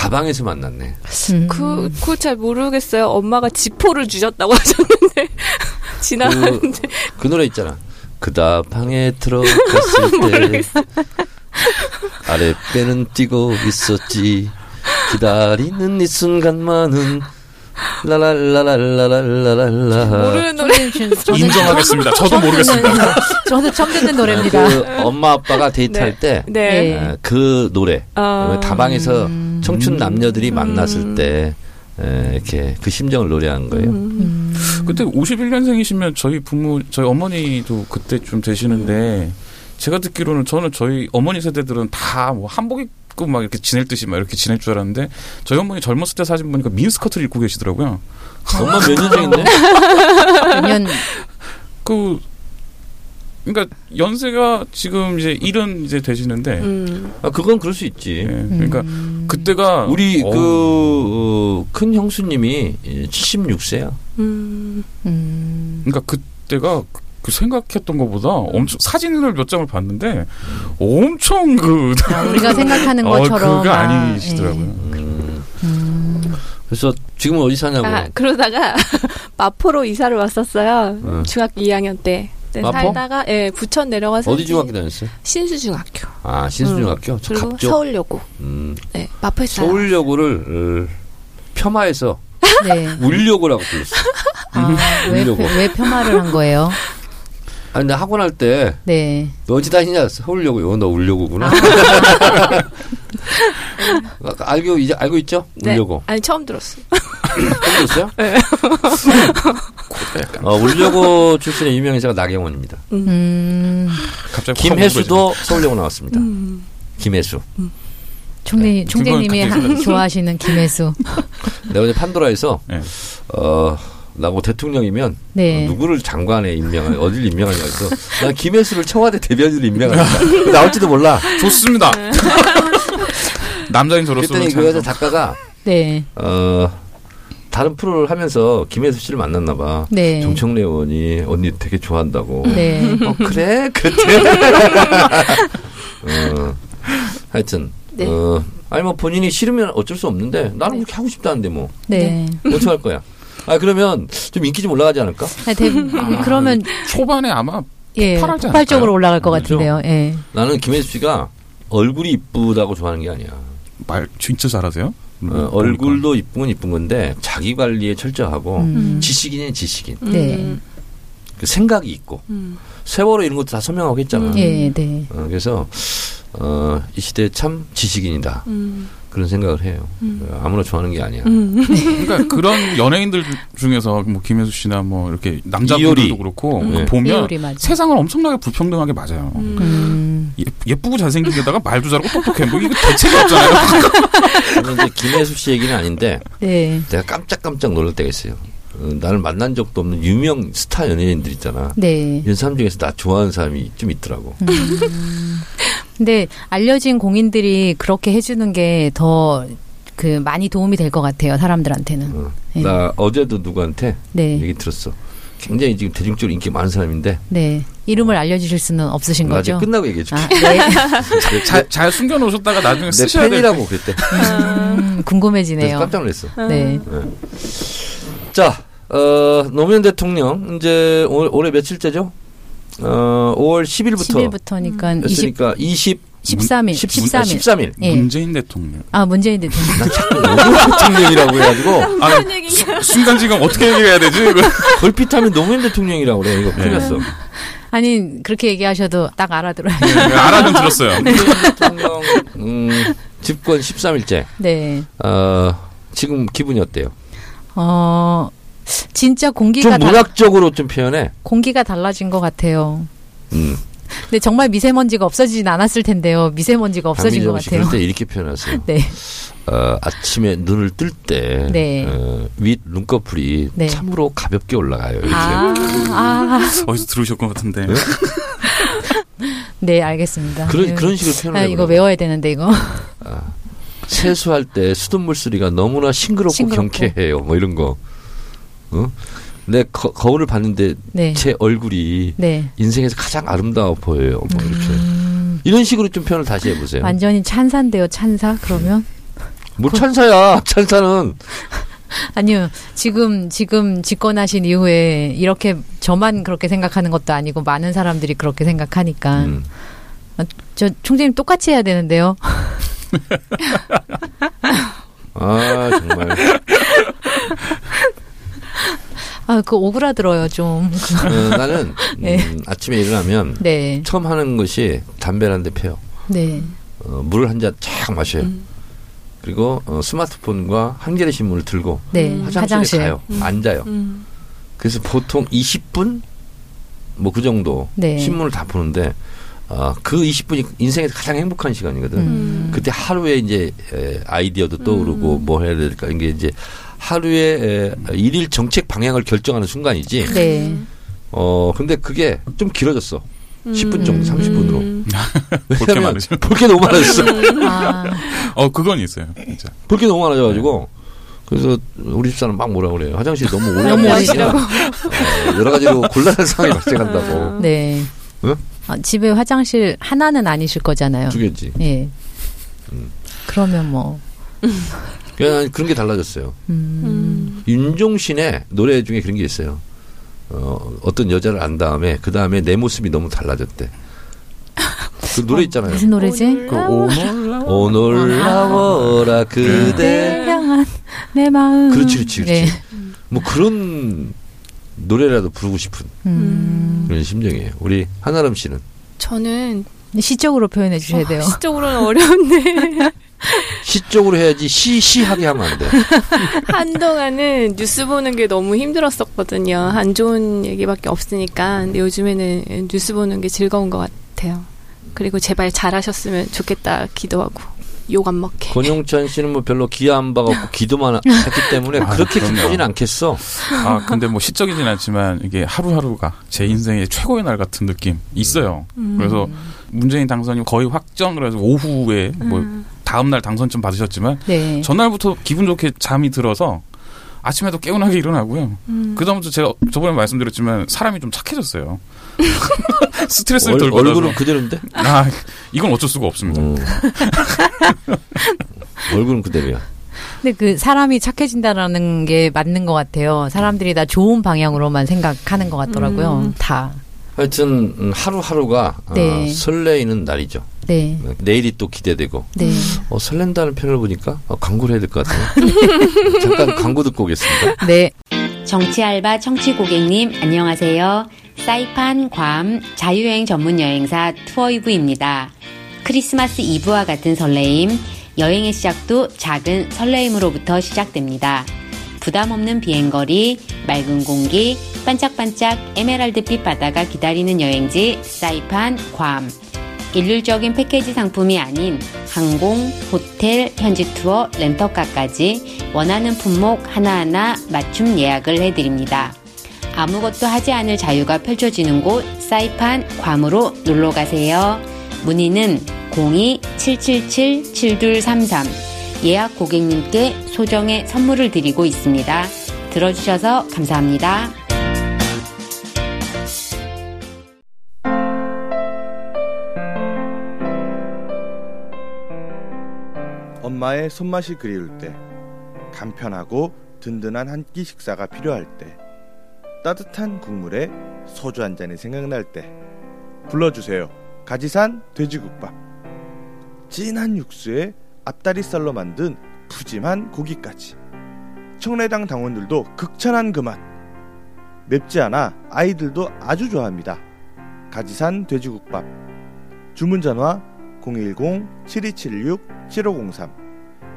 다방에서 만났네. 음. 그, 그걸 잘 모르겠어요. 엄마가 지포를 주셨다고 *laughs* 하셨는데, *laughs* 지나가는데. 그 노래 있잖아. 그 다 방에 들어갔을 *laughs* 때 아랫배는 뛰고 있었지. 기다리는 이 순간만은 라랄라랄라랄라랄라. 모르는 노래. 인정하겠습니다. 저도 모르겠습니다. 저도 처음 듣는 노래입니다. 그 엄마 아빠가 데이트할 때 네. 그 노래 어, 다방에서 음. 청춘 남녀들이 만났을 때 에, 이렇게 그 심정을 노래한 거예요. 음. 그때 51년생이시면 저희 부모, 저희 어머니도 그때쯤 되시는데 제가 듣기로는 저는 저희 어머니 세대들은 다 뭐 한복 입고 막 이렇게 지낼 듯이 막 이렇게 지낼 줄 알았는데 저희 어머니 젊었을 때 사진 보니까 미니스커트를 입고 계시더라고요. 엄마 몇 년생인데? *laughs* 몇 년 그 그러니까 연세가 지금 이제 일은 이제 되시는데 음. 아 그건 그럴 수 있지. 예, 그러니까 음. 그때가 우리 어, 그큰 형수님이 76세야. 음. 음. 그러니까 그때가 그- 그 생각했던 것보다 엄청 사진을 몇 장을 봤는데 엄청 그 아, 우리가 생각하는 *laughs* 어, 것처럼 그가 아, 아니시더라고요. 음. 예. 음. 그래서 지금은 어디 사냐고. 아, 그러다가 *laughs* 마포로 이사를 왔었어요. 응. 중학교 2학년 때. 네, 마포? 살다가 예, 부천 내려가서 어디 중학교 다녔어요? 신수중학교. 아 신수중학교. 저 그리고 갑죠. 서울여고. 음, 네, 마포에 살아요. 서울여고를 어, 폄하해서 *laughs* 네. 울려고라고 불렀어. 아, 왜, 울려고. 왜 폄하를 한 거예요? 아니, 나 학원 할 때, 네. 너 어디 다니냐? 서울려고요. 너 울려고구나. 아, *laughs* 알고, 이제 알고 있죠? 네. 울려고. 아니 처음 들었어. 처음 들었어요? *laughs* 어, 울려고 출신의 유명 인사가 나경원입니다. 음, 갑자기 김혜수도 서울여고 나왔습니다. 음. 김혜수. 총리, 총재님이 그건 하- 좋아하시는 김혜수. 내가 어제 판도라에서, 네. 어, 나고 대통령이면 네. 어, 누구를 장관에 임명하냐, 어딜 임명하냐 해서 난 김혜수를 청와대 대변인으로 임명하니까 나올지도 몰라. 좋습니다. *laughs* 남자인 저로서 그랬더니 그 여자 작가가 네. 어, 다른 프로를 하면서 김혜수 씨를 만났나 봐. 네. 정청래 의원이 언니 되게 좋아한다고. 네. 어, 그래? *laughs* 그때. 어, 하여튼. 네. 어, 아니, 뭐 본인이 싫으면 어쩔 수 없는데 나는 그렇게 하고 싶다는데 뭐. 네. 어떡할 거야. 아, 그러면 좀 인기 좀 올라가지 않을까? 아, 대, 그러면, 초반에 아마 예, 폭발하지 폭발적으로 않을까요? 올라갈 것 그렇죠. 같은데요. 예. 나는 김혜수 씨가 얼굴이 이쁘다고 좋아하는 게 아니야. 말 진짜 잘하세요. 어, 얼굴도 이쁜 건 이쁜 건데 자기 관리에 철저하고 음. 지식인은 지식인. 네. 음. 그 생각이 있고 음. 세월호 이런 것도 다 설명하고 했잖아. 예, 네. 어, 그래서 어, 이 시대에 참 지식인이다 음. 그런 생각을 해요. 음. 어, 아무나 좋아하는 게 아니야. 음. *laughs* 그러니까 그런 연예인들 중에서 뭐 김혜수 씨나 뭐 이렇게 남자분들도. 그렇고 네. 보면. 세상을 엄청나게 불평등하게 맞아요. 음. 음. 예, 예쁘고 잘생긴 데다가 말도 잘하고 똑똑해. 뭐 이거 대책이 없잖아요. *laughs* 이제 김혜수 씨 얘기는 아닌데 네. 내가 깜짝깜짝 놀랄 때가 있어요. 어, 나를 만난 적도 없는 유명 스타 연예인들 있잖아. 네. 이런 사람 중에서 나 좋아하는 사람이 좀 있더라고. 근데 알려진 공인들이 그렇게 해주는 게 더 그 많이 도움이 될 것 같아요 사람들한테는. 어. 네. 나 어제도 누구한테 네, 얘기 들었어. 굉장히 지금 대중적으로 인기 많은 사람인데 네. 이름을 알려주실 수는 없으신 거죠? 끝나고 얘기해 줄게. 아, 네. *laughs* 잘, 잘 숨겨놓으셨다가 나중에 내 쓰셔야 될 팬이라고 그랬대. 음, 궁금해지네요. 깜짝 놀랐어. 네. 자, 어, 노무현 대통령 이제 올, 올해 며칠째죠? 어, 5월 10일부터 10일부터니까 20, 했으니까 20 13일, 13일. 13일. 예. 문재인 대통령. 아, 문재인 대통령. 나 자꾸 노무현 대통령이라고 해가지고 *laughs* 아. 순간 지금 어떻게 얘기해야 되지? 이거. *laughs* 걸핏하면 노무현 대통령이라고 그래. 이거 큰일 네. 났어. 아니, 그렇게 얘기하셔도 딱 알아들어요. 네, 알아는 들었어요. 문재인 대통령 음, 집권 13일째. 네. 어, 지금 기분이 어때요? 어, 진짜 좀 공기가, 달, 문학적으로 좀 표현해. 공기가 달라진 것 같아요. 음. 근데 정말 미세먼지가 없어지진 않았을 텐데요. 미세먼지가 없어진 것 같아요. 그럴 때 이렇게 표현하세요. *laughs* 네. 어, 아침에 눈을 뜰때 네. 어, 윗 눈꺼풀이 네. 참으로 가볍게 올라가요. 이렇게. 아, 아. *laughs* 어디서 들으셨을 것 같은데. *laughs* 네, 알겠습니다. 그런 네. 그런 식으로 표현을 아. 이거 외워야 되는데, 이거. 세수할 때 수돗물 소리가 너무나 싱그럽고, 싱그럽고. 경쾌해요. 뭐 이런 거. 어? 내 거, 거울을 봤는데 네. 제 얼굴이 네. 인생에서 가장 아름다워 보여요. 뭐 이렇게. 음, 이런 식으로 좀 표현을 다시 해보세요. 완전히 찬사인데요, 찬사? 그러면? 뭐 찬사야. 찬사는 *laughs* 아니요. 지금, 지금 집권하신 이후에 이렇게 저만 그렇게 생각하는 것도 아니고 많은 사람들이 그렇게 생각하니까. 음. 저 총재님 똑같이 해야 되는데요. *laughs* 아 정말 *laughs* 아, 그 오그라들어요, 좀. 어, *laughs* 나는 음, 네. 아침에 일어나면 네. 처음 하는 것이 담배를 한 대 펴요. 네. 어, 물을 한 잔 쫙 마셔요. 음. 그리고 어, 스마트폰과 한겨레 신문을 들고 네. 음, 화장실에 화장실. 가요. 음. 앉아요. 음. 그래서 보통 20분 뭐 그 정도 네. 신문을 다 보는데 어, 그 20분이 인생에서 가장 행복한 시간이거든. 음. 그때 하루에 이제 에, 아이디어도 떠오르고 음. 뭐 해야 될까 이게 이제 하루에 에, 일일 정책 방향을 결정하는 순간이지. 네. 어 근데 그게 좀 길어졌어. 10분 정도, 음. 30분으로. 음. 볼게 많으죠. 볼게 너무 많아졌어. 아, 어, 그건 있어요. 진짜. 볼게 너무 많아져가지고. 그래서 우리 집사람 막 뭐라 그래요. 화장실 너무 오래 너무 앉으시면 어, 여러 가지로 곤란한 상황이 발생한다고. 네. 응? 아, 집에 화장실 하나는 아니실 거잖아요. 두 개지. 예. 음. 그러면 뭐, *laughs* 그냥 그런 게 달라졌어요. 음, 음. 윤종신의 노래 중에 그런 게 있어요. 어, 어떤 여자를 안 다음에 그 다음에 내 모습이 너무 달라졌대. 그 *laughs* 노래 있잖아요. 무슨 노래지? 그 오늘 오 놀라워라 그대 네, 향한 내 마음. 그렇지, 그렇지, 그렇지. 네. 뭐 그런 노래라도 부르고 싶은 음. 그런 심정이에요. 우리 한아름 씨는 저는 시적으로 표현해 주셔야 돼요. 시적으로는 어려운데 *laughs* 시 쪽으로 해야지 시시하게 하면 안 돼. *laughs* 한동안은 뉴스 보는 게 너무 힘들었었거든요. 안 좋은 얘기밖에 없으니까. 근데 요즘에는 뉴스 보는 게 즐거운 것 같아요. 그리고 제발 잘하셨으면 좋겠다 기도하고 욕 안 먹게. 권용찬 씨는 뭐 별로 기아 안 봐갖고 기도만 했기 때문에 아, 그렇게. 기쁘진 않겠어. 아 근데 뭐 시적이진 않지만 이게 하루하루가 제 인생의 최고의 날 같은 느낌 있어요. 음. 그래서 문재인 당선이 거의 확정 그래서 오후에 뭐 음. 다음 날 당선쯤 받으셨지만 네. 전날부터 기분 좋게 잠이 들어서 아침에도 개운하게 일어나고요. 음. 그다음부터 제가 저번에 말씀드렸지만 사람이 좀 착해졌어요. *laughs* 스트레스를 얼, 덜 받아서 얼굴은 그대로인데? 아 이건 어쩔 수가 없습니다. 어. 얼굴은 그대로야. 근데 그 사람이 착해진다라는 게 맞는 것 같아요. 사람들이 다 좋은 방향으로만 생각하는 것 같더라고요. 음. 다. 하여튼 음, 하루하루가 어, 네. 설레이는 날이죠. 네. 내일이 또 기대되고 네. 어, 설렌다는 표현을 보니까 어, 광고를 해야 될 것 같아요. *laughs* 잠깐 광고 듣고 오겠습니다. 네. 정치 알바 청취 고객님 안녕하세요. 사이판 괌 자유여행 전문 여행사 투어이브입니다. 크리스마스 이브와 같은 설레임, 여행의 시작도 작은 설레임으로부터 시작됩니다. 부담 없는 비행거리, 맑은 공기, 반짝반짝 에메랄드빛 바다가 기다리는 여행지 사이판 괌. 일률적인 패키지 상품이 아닌 항공, 호텔, 현지 투어, 렌터카까지 원하는 품목 하나하나 맞춤 예약을 해드립니다. 아무것도 하지 않을 자유가 펼쳐지는 곳 사이판 괌으로 놀러 가세요. 문의는 02-777-7233 예약 고객님께 소정의 선물을 드리고 있습니다. 들어주셔서 감사합니다. 엄마의 손맛이 그리울 때, 간편하고 든든한 한 끼 식사가 필요할 때, 따뜻한 국물에 소주 한 잔이 생각날 때, 불러주세요. 가지산 돼지국밥. 진한 육수에 앞다리살로 만든 푸짐한 고기까지. 청래당 당원들도 극찬한 그 맛. 맵지 않아 아이들도 아주 좋아합니다. 가지산 돼지국밥. 주문 전화 010-7276-7503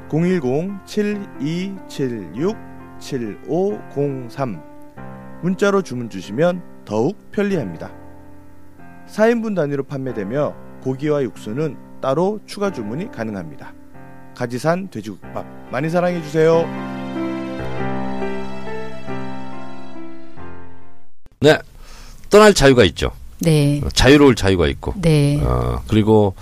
010-7276-7503 문자로 주문 주시면 더욱 편리합니다. 4인분 단위로 판매되며 고기와 육수는 따로 추가 주문이 가능합니다. 가지산 돼지국밥 많이 사랑해 주세요. 네. 떠날 자유가 있죠. 네. 어, 자유로울 자유가 있고. 네. 어, 그리고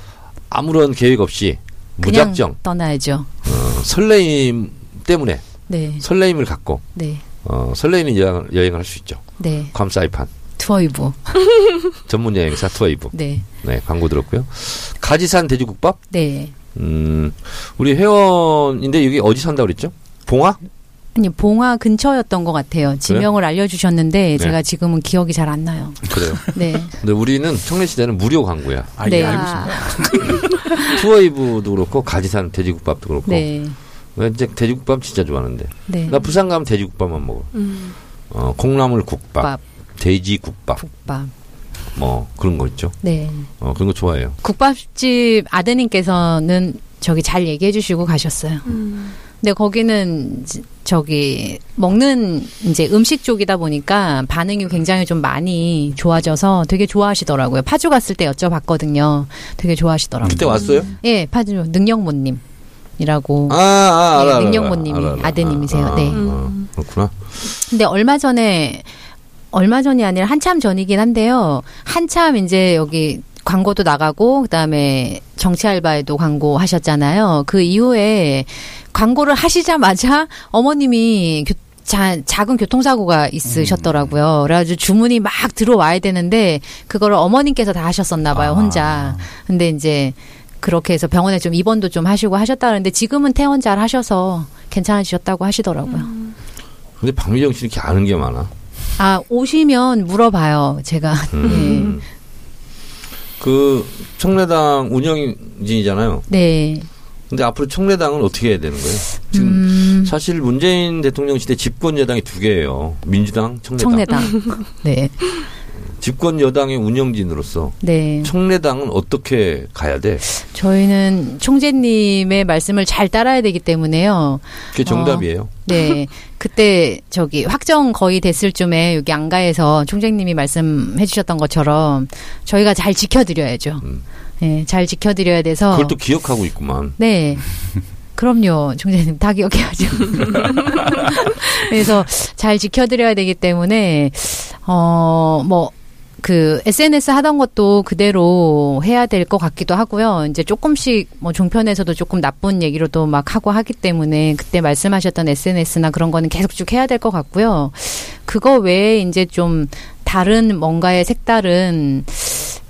아무런 계획 없이 무작정 떠나야죠. 어, 설레임 때문에 네. 설레임을 갖고 네. 어, 설레이는 여행, 여행을 할 수 있죠. 네. 괌 사이판 투어이브. 전문 여행사 투어이브. *laughs* 네. 네, 광고 들었고요. 가지산 돼지국밥. 네. 음, 우리 회원인데 여기 어디 산다고 그랬죠? 봉화? 아니 봉화 근처였던 것 같아요. 지명을 알려주셨는데 네. 제가 지금은 기억이 잘 안 나요. 그래요. *laughs* 네. 근데 우리는 청래 시대는 무료 광고야. 아, 네. 예, 알고 있습니다. *laughs* 투어이브도 그렇고 가지산 돼지국밥도 그렇고. 네. 나 이제 돼지국밥 진짜 좋아하는데. 네. 나 부산 가면 돼지국밥만 먹어. 음. 어, 콩나물 국밥, 국밥, 돼지국밥, 국밥. 뭐 그런 거 있죠. 네. 어, 그런 거 좋아해요. 국밥집 아드님께서는 저기 잘 얘기해 주시고 가셨어요. 음. 근데 거기는 지- 저기 먹는 이제 음식 쪽이다 보니까 반응이 굉장히 좀 많이 좋아져서 되게 좋아하시더라고요. 파주 갔을 때 여쭤봤거든요. 되게 좋아하시더라고요. 그때 왔어요? 예, 파주 능력모님 이라고. 아, 아, 알아, 네, 알아, 능력모님이 알아, 알아. 아드님이세요. 아, 네. 아, 아, 그렇구나. 근데 얼마 전에 얼마 전이 아니라 한참 전이긴 한데요. 한참 이제 여기 광고도 나가고 그다음에 정치 알바에도 광고 하셨잖아요. 그 이후에 광고를 하시자마자 어머님이 교, 자, 작은 교통사고가 있으셨더라고요. 그래가지고 주문이 막 들어와야 되는데 그거를 어머님께서 다 하셨었나 봐요, 아. 혼자. 근데 이제 그렇게 해서 병원에 좀 입원도 좀 하시고 하셨다 그러는데 지금은 퇴원 잘 하셔서 괜찮으셨다고 하시더라고요. 근데 박미정 씨 이렇게 아는 게 많아. 아, 오시면 물어봐요, 제가. 음. 그 청래당 운영진이잖아요. 네. 근데 앞으로 청래당은 어떻게 해야 되는 거예요? 지금 음, 사실 문재인 대통령 시대 집권 여당이 두 개예요. 민주당, 청래당. 청래당. *laughs* 네. 집권 여당의 운영진으로서 네. 청래당은 어떻게 가야 돼? 저희는 총재님의 말씀을 잘 따라야 되기 때문에요. 그게 정답이에요. 네. 그때 저기 확정 거의 됐을 쯤에 여기 안가에서 총재님이 말씀해 주셨던 것처럼 저희가 잘 지켜드려야죠. 음. 네, 잘 지켜드려야 돼서. 그걸 또 기억하고 있구만. 네. 그럼요. 총재님 다 기억해야죠. *laughs* 그래서 잘 지켜드려야 되기 때문에, 어, 뭐, 그 SNS 하던 것도 그대로 해야 될 것 같기도 하고요. 이제 조금씩 뭐 종편에서도 조금 나쁜 얘기로도 막 하고 하기 때문에 그때 말씀하셨던 SNS나 그런 거는 계속 쭉 해야 될 것 같고요. 그거 외에 이제 좀 다른 뭔가의 색다른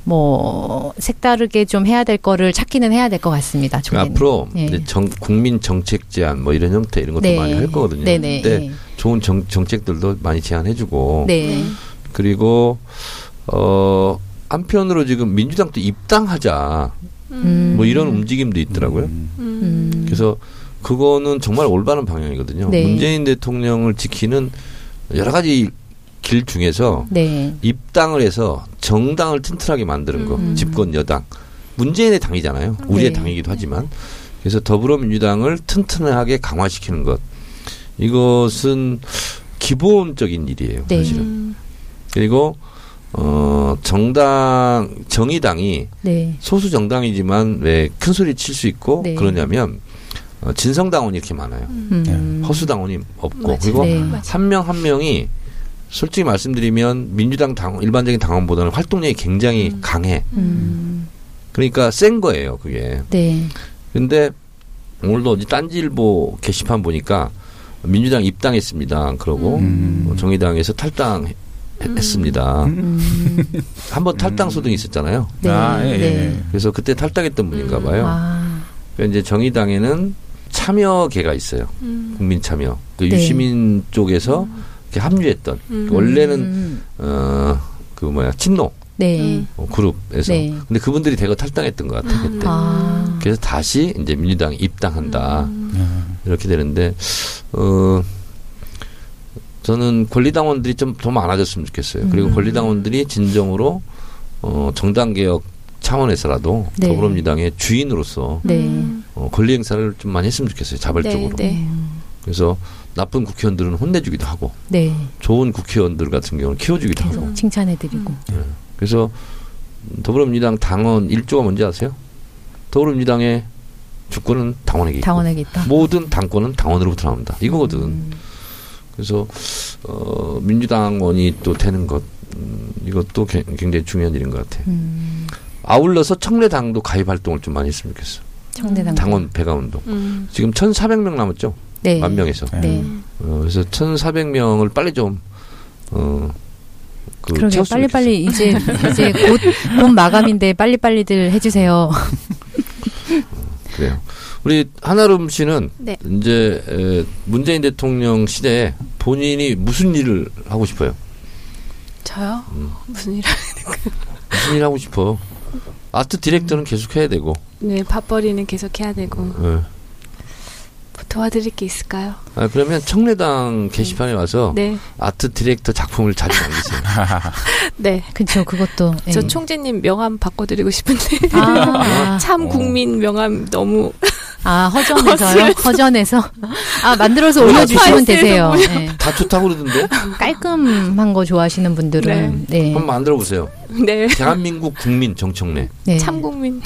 뭐 색다르게 좀 해야 될 거를 찾기는 해야 될 것 같습니다. 그 총재님. 앞으로 예. 이제 정, 국민 정책 제안 뭐 이런 형태 이런 것도 네. 많이 할 거거든요. 네네. 근데 좋은 정, 정책들도 많이 제안해주고 네. 그리고 어 한편으로 지금 민주당도 입당하자 음. 뭐 이런 움직임도 있더라고요. 음. 그래서 그거는 정말 올바른 방향이거든요. 네. 문재인 대통령을 지키는 여러 가지 길 중에서 네. 입당을 해서 정당을 튼튼하게 만드는 거, 음. 집권 여당. 문재인의 당이잖아요. 우리의 네. 당이기도 하지만. 그래서 더불어민주당을 튼튼하게 강화시키는 것. 이것은 기본적인 일이에요. 네. 사실은. 그리고 어 정당 정의당이 네. 소수 정당이지만 왜 큰 소리 칠 수 있고 네. 그러냐면 어, 진성 당원이 이렇게 많아요. 음. 허수 당원이 없고 맞아요. 그리고 네. 한명한 명이 솔직히 말씀드리면 민주당 당 일반적인 당원보다는 활동력이 굉장히 강해. 음. 그러니까 센 거예요, 그게. 네. 근데 오늘도 어제 딴지일보 게시판 보니까 민주당 입당했습니다. 그러고 음. 어, 정의당에서 탈당 했습니다. 음. 한번 탈당 소동이 있었잖아요. 네. 아, 예, 예. 네. 그래서 그때 탈당했던 분인가 음. 봐요. 아. 그러니까 이제 정의당에는 참여계가 있어요. 음. 국민 참여. 그 네. 유시민 쪽에서 이렇게 합류했던 음. 원래는 음. 어그 뭐야 친노 네. 음. 어, 그룹에서 네. 근데 그분들이 대거 탈당했던 것 같아요 그때. 아. 그래서 다시 이제 민주당에 입당한다 음. 이렇게 되는데 어 저는 권리당원들이 좀 더 많아졌으면 좋겠어요. 그리고 음. 권리당원들이 진정으로 어 정당 개혁 차원에서라도 네. 더불어민주당의 주인으로서 네. 어, 권리 행사를 좀 많이 했으면 좋겠어요. 자발적으로. 네, 네. 그래서 나쁜 국회의원들은 혼내주기도 하고 네. 좋은 국회의원들 같은 경우는 키워주기도 하고. 칭찬해드리고. 그래서 더불어민주당 당원 1조가 뭔지 아세요? 더불어민주당의 주권은 당원에게 있고 당원에게 있다. 모든 당권은 당원으로부터 나온다. 이거거든. 음. 그래서 어, 민주당원이 또 되는 것 음, 이것도 개- 굉장히 중요한 일인 것 같아요. 음. 아울러서 청래당도 가입 활동을 좀 많이 했으면 좋겠어. 청대당. 당원 배가 운동. 음. 지금 1,400명 남았죠. 네. 만 명에서. 네. 어, 그래서 1,400명을 빨리 좀 어, 그 그러게 채웠으면 빨리 빨리 이제 이제 곧, 곧 마감인데 빨리 빨리들 해주세요. 좋겠어요. *laughs* 그래요. 우리 한아름 씨는 네. 이제 에, 문재인 대통령 시대에 본인이 무슨 일을 하고 싶어요? 저요? 음. 무슨 일? 무슨 일 하고 싶어? 아트 디렉터는 계속 해야 되고. 네, 밥벌이는 계속 해야 되고 예. 뭐 도와드릴 게 있을까요? 아, 그러면 청래당 게시판에 와서 네, 아트 디렉터 작품을 자주 남기세요. *laughs* 네. 그렇죠. 그것도. 저 예. 총재님 명함 바꿔드리고 싶은데 아, *laughs* 참 어. 국민 명함 너무 *laughs* 아 허전해서요. 허전해서 아 만들어서 올려주시면 되세요. 예. 다 좋다고 그러던데? 깔끔한 거 좋아하시는 분들은 네. 한번 만들어 보세요. 네. 대한민국 국민 정청래. 네. 참 국민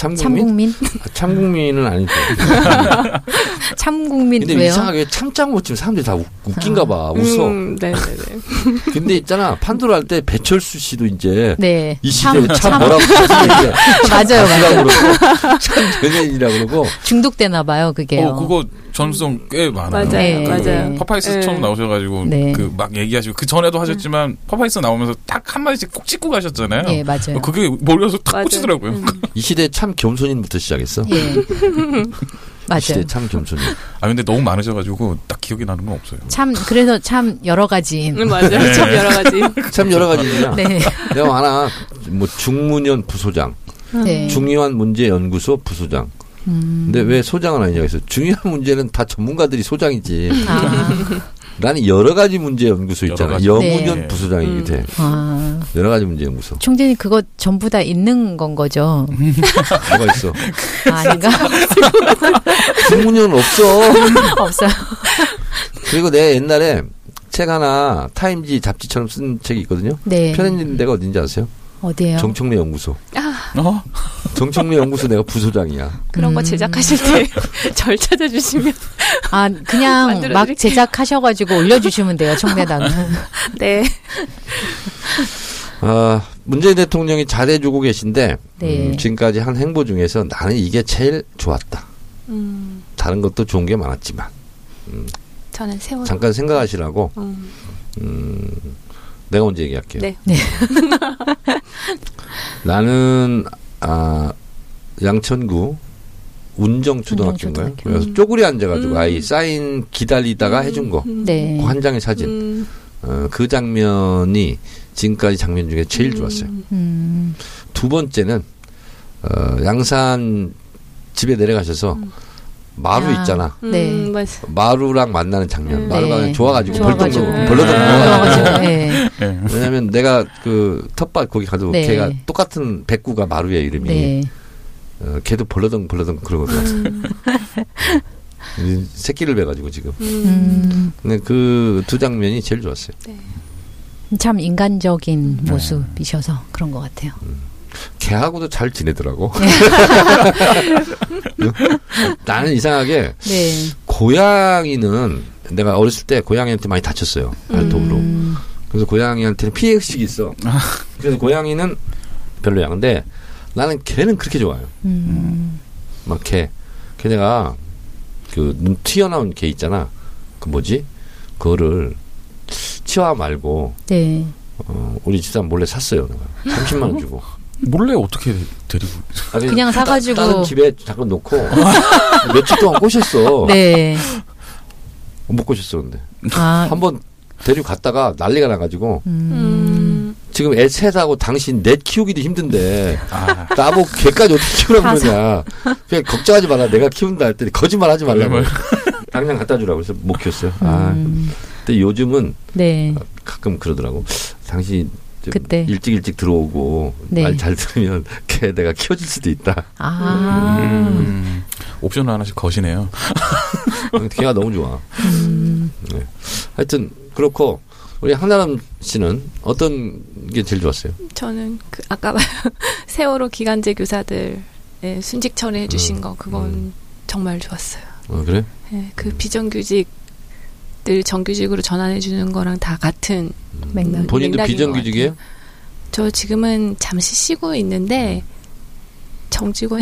참국민? 참국민 아, 참국민은 아니고. *laughs* 참국민 근데 왜요? 이상하게 참짱 못 치면 사람들이 다 웃, 웃긴가 봐. 웃어. 음, 네, 네, 네. 근데 있잖아. 판도라 할때 배철수 씨도 이제 네. 이 시대에 참, 참, 뭐라고 *laughs* 맞아요, 맞아요. 그러고 참 연예인이라고 그러고 중독되나 봐요, 그게요. 어, 그거 중독성 꽤 많아요. 맞아요, 네. 맞아요. 파파이스 네. 처음 나오셔가지고 네. 그막 얘기하시고 그 전에도 하셨지만 파파이스 나오면서 딱 한 마디씩 꼭 찍고 가셨잖아요. 예, 맞아요. 그게 몰려서 탁 맞아요. 꽂히더라고요. 음. *laughs* 이 시대 참 겸손인부터 시작했어. 예. *laughs* 맞아요. 참 겸손인. 아 근데 너무 많으셔가지고 딱 기억이 나는 건 없어요. 참 그래서 참 여러 가지. 음, 맞아요. 참 여러 가지. *laughs* 참 여러 가지 일이야. 네. 내가 하나 뭐 중문연 부소장, 네. 중요한 문제 연구소 부소장, 음. 근데 왜 소장은 아니냐고 해서 중요한 문제는 다 전문가들이 소장이지. 아, *laughs* 나는 여러 가지 문제 연구소 있잖아. 가지. 영문연 네. 부소장이 음. 돼. 아. 여러 가지 문제 연구소. 총재님 그거 전부 다 있는 건 거죠? *laughs* 뭐가 있어? 아, 아닌가? *laughs* 중문연 없어. *laughs* 없어요. 그리고 내 옛날에 책 하나 타임지 잡지처럼 쓴 책이 있거든요. 네. 편해진 데가 어딘지 아세요? 어디에요? 정청래 연구소. 어? *laughs* 정청래 연구소 내가 부소장이야. 그런 거 음. 제작하실 때 *laughs* 절 찾아주시면 아, 그냥 *laughs* 막. 제작하셔가지고 올려주시면 돼요, 청래단은. 네. 아, 문재인 대통령이 잘해주고 계신데 네. 음, 지금까지 한 행보 중에서 나는 이게 제일 좋았다. 음, 다른 것도 좋은 게 많았지만 저는 세월. 잠깐 생각하시라고 음, 음, 내가 먼저 얘기할게요. 네. 네. *laughs* 나는 아 양천구 운정초등학교인가요? 운정초등학교. 그래서 음. 쪼그리 앉아가지고 음. 아이 사인 기다리다가 해준 거. 음, 네. 그 한 장의 사진. 음, 어, 그 장면이 지금까지 장면 중에 제일 음, 좋았어요. 음, 두 번째는 어, 양산 집에 내려가셔서 음. 마루 아. 있잖아. 음, 네. 맞아. 마루랑 만나는 장면. 음. 마루가 네. 좋아가지고. 벌떡 네. 벌러덩 아. 누워가지고. *laughs* 네. 네. 왜냐면 내가 그 텃밭 거기 가도 네. 걔가 똑같은 백구가 마루의 이름이 네. 어, 걔도 벌러덩 벌러덩 그러거든. 음, *laughs* 이 새끼를 베가지고 지금. 음, 음, 근데 그 두 장면이 제일 좋았어요. 참 인간적인 모습이셔서 그런 것 같아요. 걔하고도 잘 지내더라고. *laughs* 나는 이상하게 네. 고양이는 내가 어렸을 때 고양이한테 많이 다쳤어요. 발톱으로. 음, 그래서 고양이한테는 피해 의식이 있어. 그래서 고양이는 별로야. 근데 나는 걔는 그렇게 좋아요. 음, 막 걔. 걔네가 그 눈 튀어나온 개 있잖아. 그 뭐지? 그거를 치와 말고 네. 어, 우리 집사람 몰래 샀어요. 내가 30만 원 주고. 몰래 어떻게 데리고 아, 그냥 따- 사가지고. 다른 집에 잠깐 놓고 *laughs* 며칠 동안 꼬셨어. 네. 못 꼬셨어 근데 아, 한번 데리고 갔다가 난리가 나가지고 음, 음, 지금 애 셋하고 당신 넷 키우기도 힘든데 아, 나보고 걔까지 어떻게 키우라고 그러냐. 그냥 걱정하지 마라. 내가 키운다 했더니 거짓말 하지 말라고. 당장 갖다 주라고 해서 못 키웠어요. 아, 음, 근데 요즘은 네. 가끔 그러더라고. 당신 좀 그때. 일찍 일찍 들어오고 네. 말잘 들으면 *laughs* 걔 내가 키워줄 수도 있다. 아, 음, 옵션을 하나씩 거시네요. *laughs* 걔가 너무 좋아. 음, 하여튼 그렇고 우리 한나람 씨는 어떤 게 제일 좋았어요? 저는 그 아까 말- *laughs* 세월호 기간제 교사들 예, 순직 처리해 주신 음, 거 그건 음. 정말 좋았어요. 어, 그래? 예, 그 비정규직 들 정규직으로 전환해 주는 거랑 다 같은 맥락. 본인도 비정규직이에요? 저 지금은 잠시 쉬고 있는데 정직원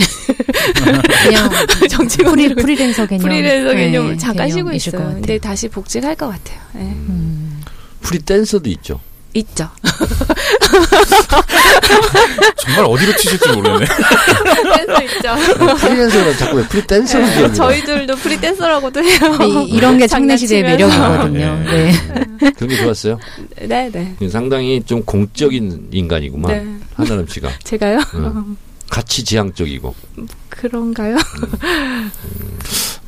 그냥 *laughs* 정직원으로 프리, 프리랜서 개념. 프리랜서 개념을 네, 잠깐 쉬고 개념이실 것 있어요. 같아요. 근데 다시 복직할 것 같아요. 예. 음, 프리 댄서도 있죠. 있죠. *laughs* 정말 어디로 치실지 모르겠네. 댄서 있죠. 프리랜서는 자꾸 왜 프리 댄서를 네? 저희들도 프리댄서라고도 해요. 이, 이런 게 청래시대의. 매력이거든요. 네. 네. 그런 게 좋았어요. 네, 네. 상당히 좀 공적인 인간이구만. 네. 한나람 씨가. 제가요? 응. 가치 지향적이고 그런가요?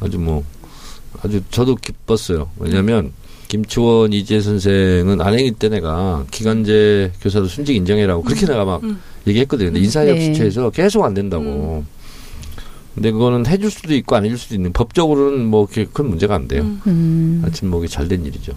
아주 뭐 아주 저도 기뻤어요. 왜냐하면 김초원 이지혜 선생은 안행위 때 내가 기간제 교사도 순직 인정해라고 그렇게 내가 막 음. 얘기했거든요. 근데 인사협 네. 계속 안 된다고. 근데 그거는 해줄 수도 있고 안 해줄 수도 있는 법적으로는 뭐 그렇게 큰 문제가 안 돼요. 음. 음, 하여튼 뭐잘된 일이죠.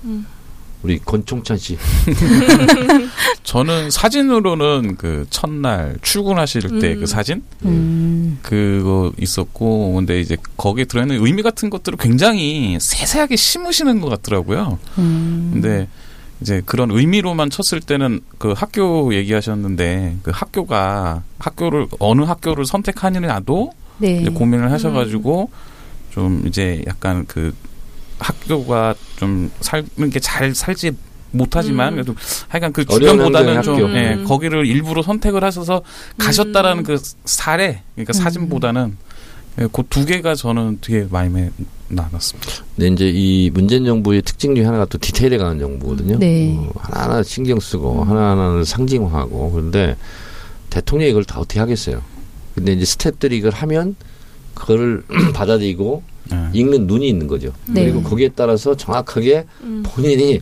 음. 우리 권총찬 씨. *laughs* 저는 사진으로는 그 첫날 출근하실 때그 음. 사진 음, 그거 있었고 근데 이제 거기에 들어있는 의미 같은 것들을 굉장히 세세하게 심으시는 것 같더라고요. 음. 근데 이제 그런 의미로만 쳤을 때는 그 학교 얘기하셨는데 그 학교가 학교를 어느 학교를 선택하느냐도 네. 이제 고민을 하셔가지고 좀 이제 약간 그 학교가 좀 살는 게 잘 살지 못하지만 음. 그래도 하여간 그 어려운 주변보다는 좀 학교. 예, 음. 거기를 일부러 선택을 하셔서 가셨다라는 음. 그 사례 그러니까 음. 사진보다는 예, 그두 개가 저는 되게 마음에 남았습니다. 근데 이제 이 문재인 정부의 특징 중에 하나가 또 디테일에 가는 정부거든요. 네. 어, 하나하나 신경 쓰고 하나하나를 상징화하고 그런데 대통령이 이걸 다 어떻게 하겠어요. 근데 이제 스탭들이 이걸 하면 그거를 *clears throat* 받아들이고 네. 읽는 눈이 있는 거죠. 네. 그리고 거기에 따라서 정확하게 음. 본인이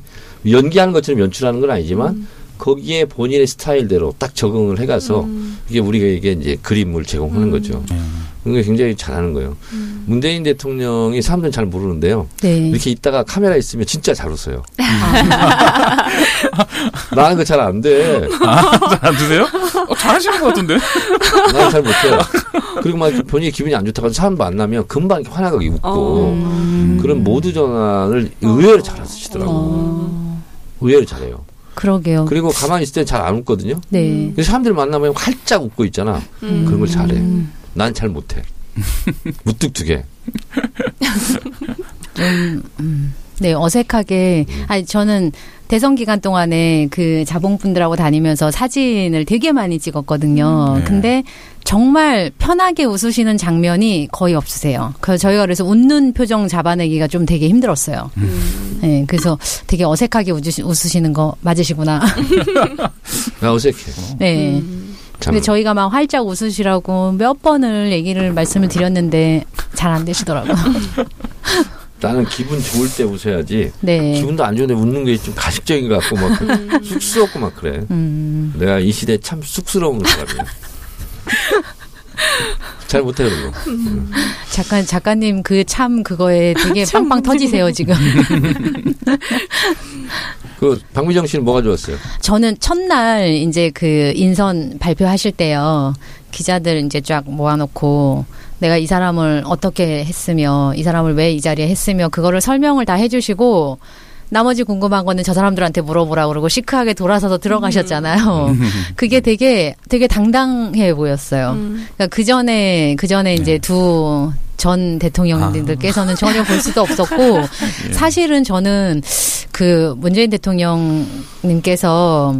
연기하는 것처럼 연출하는 건 아니지만 거기에 본인의 스타일대로 딱 적응을 해가서 음. 이게 우리가 이게 이제 그림을 제공하는 음. 거죠. 네. 그게 굉장히 잘하는 거예요. 음. 문재인 대통령이 사람들은 잘 모르는데요. 네. 이렇게 있다가 카메라 있으면 진짜 잘 웃어요. *laughs* 나는 그 잘 안 돼. 안 드세요? 어, 잘하시는 것 같은데? 나는 잘 못해요. 그리고 막 본인이 기분이 안 좋다고 사람 만나면 금방 이렇게 화나게 웃고 어. 음. 그런 모두 전환을 의외로 잘 하시더라고. 어, 의외로 잘해요. 그러게요. 그리고 가만히 있을 때잘안 웃거든요. 네. 그래서 사람들 만나면 활짝 웃고 있잖아. 음. 그런 걸 잘해. 음. 난잘 못해. *laughs* 무뚝뚝해. 좀, 음, 네, 어색하게. 아니, 저는 대선 기간 동안에 그 자봉분들하고 다니면서 사진을 되게 많이 찍었거든요. 음. 네. 근데 정말 편하게 웃으시는 장면이 거의 없으세요. 그래서 저희가 그래서 웃는 표정 잡아내기가 좀 되게 힘들었어요. 음. 네, 그래서 되게 어색하게 웃으시, 웃으시는 거 맞으시구나. *laughs* 나 어색해. 네. 음. 참. 근데 저희가 막 활짝 웃으시라고 몇 번을 얘기를 말씀을 드렸는데 잘 안 되시더라고요. *laughs* 나는 기분 좋을 때 웃어야지. 네. 기분도 안 좋은데 웃는 게 좀 가식적인 것 같고 막 그- 쑥스럽고 막 그래. 음, 내가 이 시대에 참 쑥스러운 사람이야. 잘 못해 그런 거. 작가 작가님 그 참 그거에 되게 빵빵 터지세요 지금. *laughs* 그 박미정 씨는 뭐가 좋았어요? 저는 첫날 이제 그 인선 발표하실 때요 기자들 이제 쫙 모아놓고 내가 이 사람을 어떻게 했으며 이 사람을 왜 이 자리에 했으며 그거를 설명을 다 해주시고 나머지 궁금한 거는 저 사람들한테 물어보라 그러고 시크하게 돌아서서 들어가셨잖아요. 그게 되게 되게 당당해 보였어요. 음. 그러니까 그 전에 그 전에 이제 두전 대통령님들께서는 전혀 볼 수도 없었고 *laughs* 사실은 저는 그 문재인 대통령님께서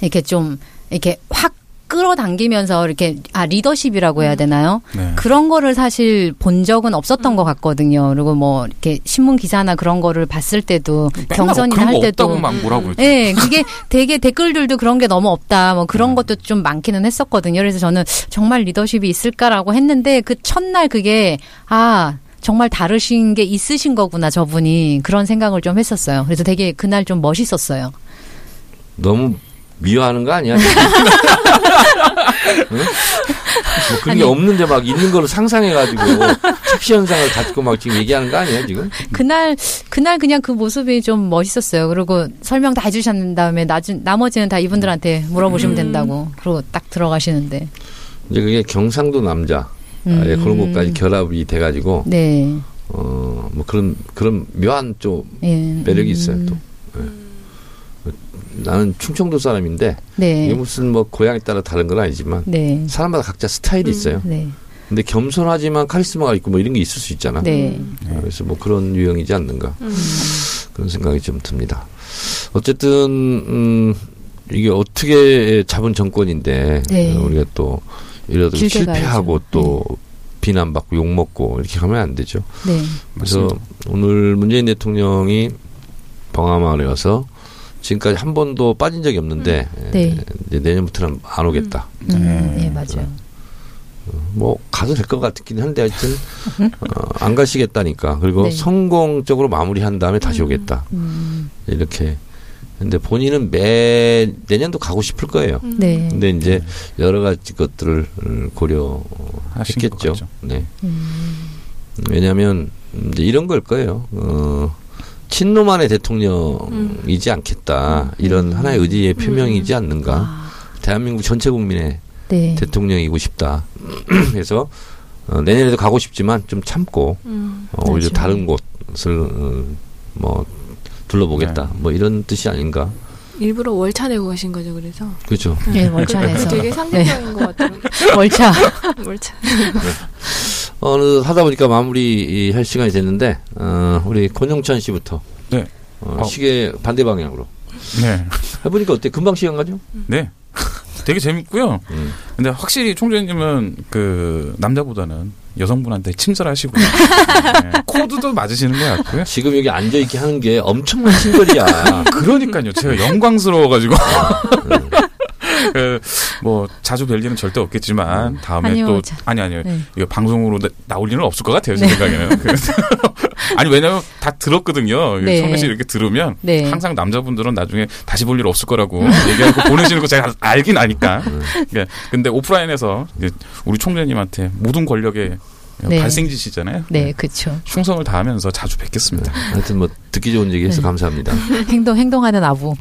이렇게 좀 이렇게 확 끌어당기면서 이렇게 아 리더십이라고 해야 되나요? 네. 그런 거를 사실 본 적은 없었던 것 같거든요. 그리고 뭐 이렇게 신문 기사나 그런 거를 봤을 때도 경선이나 그런 할거 때도 그랬죠. 네, 그게 *laughs* 되게 댓글들도 그런 게 너무 없다. 뭐 그런 것도 좀 많기는 했었거든요. 그래서 저는 정말 리더십이 있을까라고 했는데 그 첫날 그게 아 정말 다르신 게 있으신 거구나 저분이 그런 생각을 좀 했었어요. 그래서 되게 그날 좀 멋있었어요. 너무 미워하는 거 아니야? *laughs* 응? 뭐 그런 아니. 게 없는데 막 있는 거를 상상해가지고 착시 현상을 갖고 막 지금 얘기하는 거 아니야 지금? 그날 그날 그냥 그 모습이 좀 멋있었어요. 그리고 설명 다 해주신 다음에 나중 나머지는 다 이분들한테 물어보시면 된다고. 그리고 딱 들어가시는데. 이제 그게 경상도 남자 음. 아, 예, 그런 것까지 결합이 돼가지고 네. 어뭐 그런 그런 묘한 좀 예. 매력이 음. 있어요 또. 예. 나는 충청도 사람인데 네. 이게 무슨 뭐 고향에 따라 다른 건 아니지만 네. 사람마다 각자 스타일이 있어요. 네. 근데 겸손하지만 카리스마가 있고 뭐 이런 게 있을 수 있잖아. 네. 어, 그래서 뭐 그런 유형이지 않는가 음. 그런 생각이 좀 듭니다. 어쨌든 음 이게 어떻게 잡은 정권인데 네. 어, 우리가 또 이러다 실패하고 가야죠. 또 비난받고 욕 먹고 이렇게 하면 안 되죠. 네. 그래서 맞습니다. 오늘 문재인 대통령이 방화마을에 와서 지금까지 한 번도 빠진 적이 없는데 네. 이제 내년부터는 안 오겠다. 음, 네. 예, 맞아요. 뭐 가도 될 것 같긴 한데 하여튼 *laughs* 어, 안 가시겠다니까 그리고 네. 성공적으로 마무리한 다음에 다시 오겠다 음, 이렇게 근데 본인은 매 내년도 가고 싶을 거예요. 네. 근데 이제 여러 가지 것들을 음, 고려했겠죠. 네. 음, 왜냐하면 이제 이런 걸 거예요. 어, 친노만의 대통령이지 않겠다. 이런 하나의 의지의 표명이지 않는가. 아, 대한민국 전체 국민의 네. 대통령이고 싶다. *clears throat* 그래서 어, 내년에도 가고 싶지만 좀 참고 음. 어, 오히려 그렇죠. 다른 곳을 어, 뭐 둘러보겠다. 뭐 이런 뜻이 아닌가. 일부러 월차 내고 가신 거죠, 그래서. 그렇죠. 예, 월차에서. 되게 상징적인 것 같더라고요. *laughs* 월차. *laughs* 월차. *laughs* 어느 하다 보니까 마무리 할 시간이 됐는데 어, 우리 권영찬 씨부터 네. 어, 어. 시계 반대 방향으로 네. *laughs* 해보니까 어때? 금방 시간 가죠? 네. 되게 재밌고요. 음. 근데 확실히 총재님은 그 남자보다는 여성분한테 친절하시고 *laughs* 네. 코드도 맞으시는 것 같고요. 지금 여기 앉아 있게 하는 게 엄청난 친절이야. *laughs* 그러니까요. 제가 영광스러워가지고 그, 뭐 자주 뵐 일은 절대 없겠지만 다음에 아니요, 또 자- 아니 아니요 네. 이거 방송으로 나- 나올 일은 없을 것 같아요 제 네. 생각에는. *laughs* 그래서 *laughs* 아니 왜냐면 다 들었거든요. 네. 청래 씨 이렇게 들으면 네. 항상 남자분들은 나중에 다시 볼 일 없을 거라고 *laughs* 얘기하고 보내시는 거 제가 알긴 아니까. 그러니까 근데 오프라인에서 이제 우리 총재님한테 모든 권력의 네. 발생지시잖아요. 네, 그렇죠. 충성을 다하면서 자주 뵙겠습니다. 하여튼 뭐 듣기 좋은 얘기 해서 네. 감사합니다. 행동 행동하는 아부.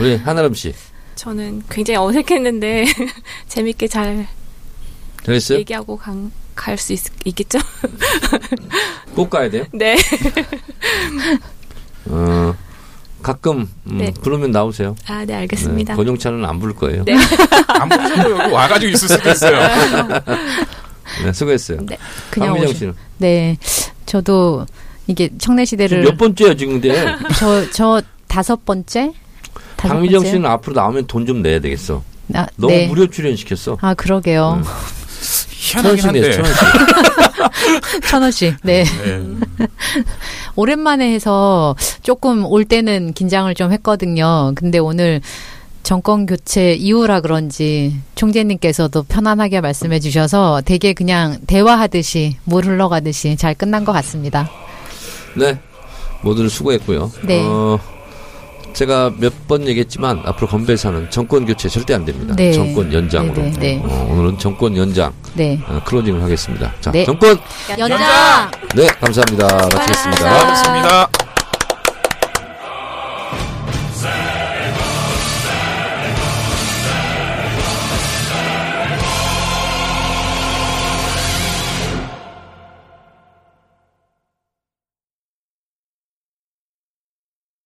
우리 한아름 씨 저는 굉장히 어색했는데 *laughs* 재밌게 잘 잘했어요? 얘기하고 갈 수 있겠죠? *laughs* 꼭 가야 돼요? 네. *laughs* 어, 가끔 음, 네. 부르면 나오세요. 아, 네, 알겠습니다. 네, 권용찬은 안 부를 거예요. 네. 안 보셔도 여기 와가지고 있을 수도 있어요. 네, 수고했어요. 네. 그냥 오시- 씨는 네, 저도 이게 청래 시대를 몇 번째야 지금 근데 저 저 다섯 번째. 박미정? 씨는 앞으로 나오면 돈 좀 내야 되겠어. 아, 너무 네. 무료 출연 시켰어. 아 그러게요. 음. 희한하긴 천원씩 내서 한데. 천원씩. *laughs* 천 원씩. 네. 네. *laughs* 오랜만에 해서 조금 올 때는 긴장을 좀 했거든요. 근데 오늘 정권 교체 이후라 그런지 총재님께서도 편안하게 말씀해 주셔서 되게 그냥 대화하듯이 물 흘러가듯이 잘 끝난 것 같습니다. 네. 모두들 수고했고요. 네. 어, 제가 몇 번 얘기했지만 앞으로 건배사는 정권 교체 절대 안 됩니다. 네. 정권 연장으로. 네, 네, 네. 어, 오늘은 정권 연장 네. 어, 클로징을 하겠습니다. 자, 네. 정권 연장! 네 감사합니다. 마치겠습니다. 고맙습니다.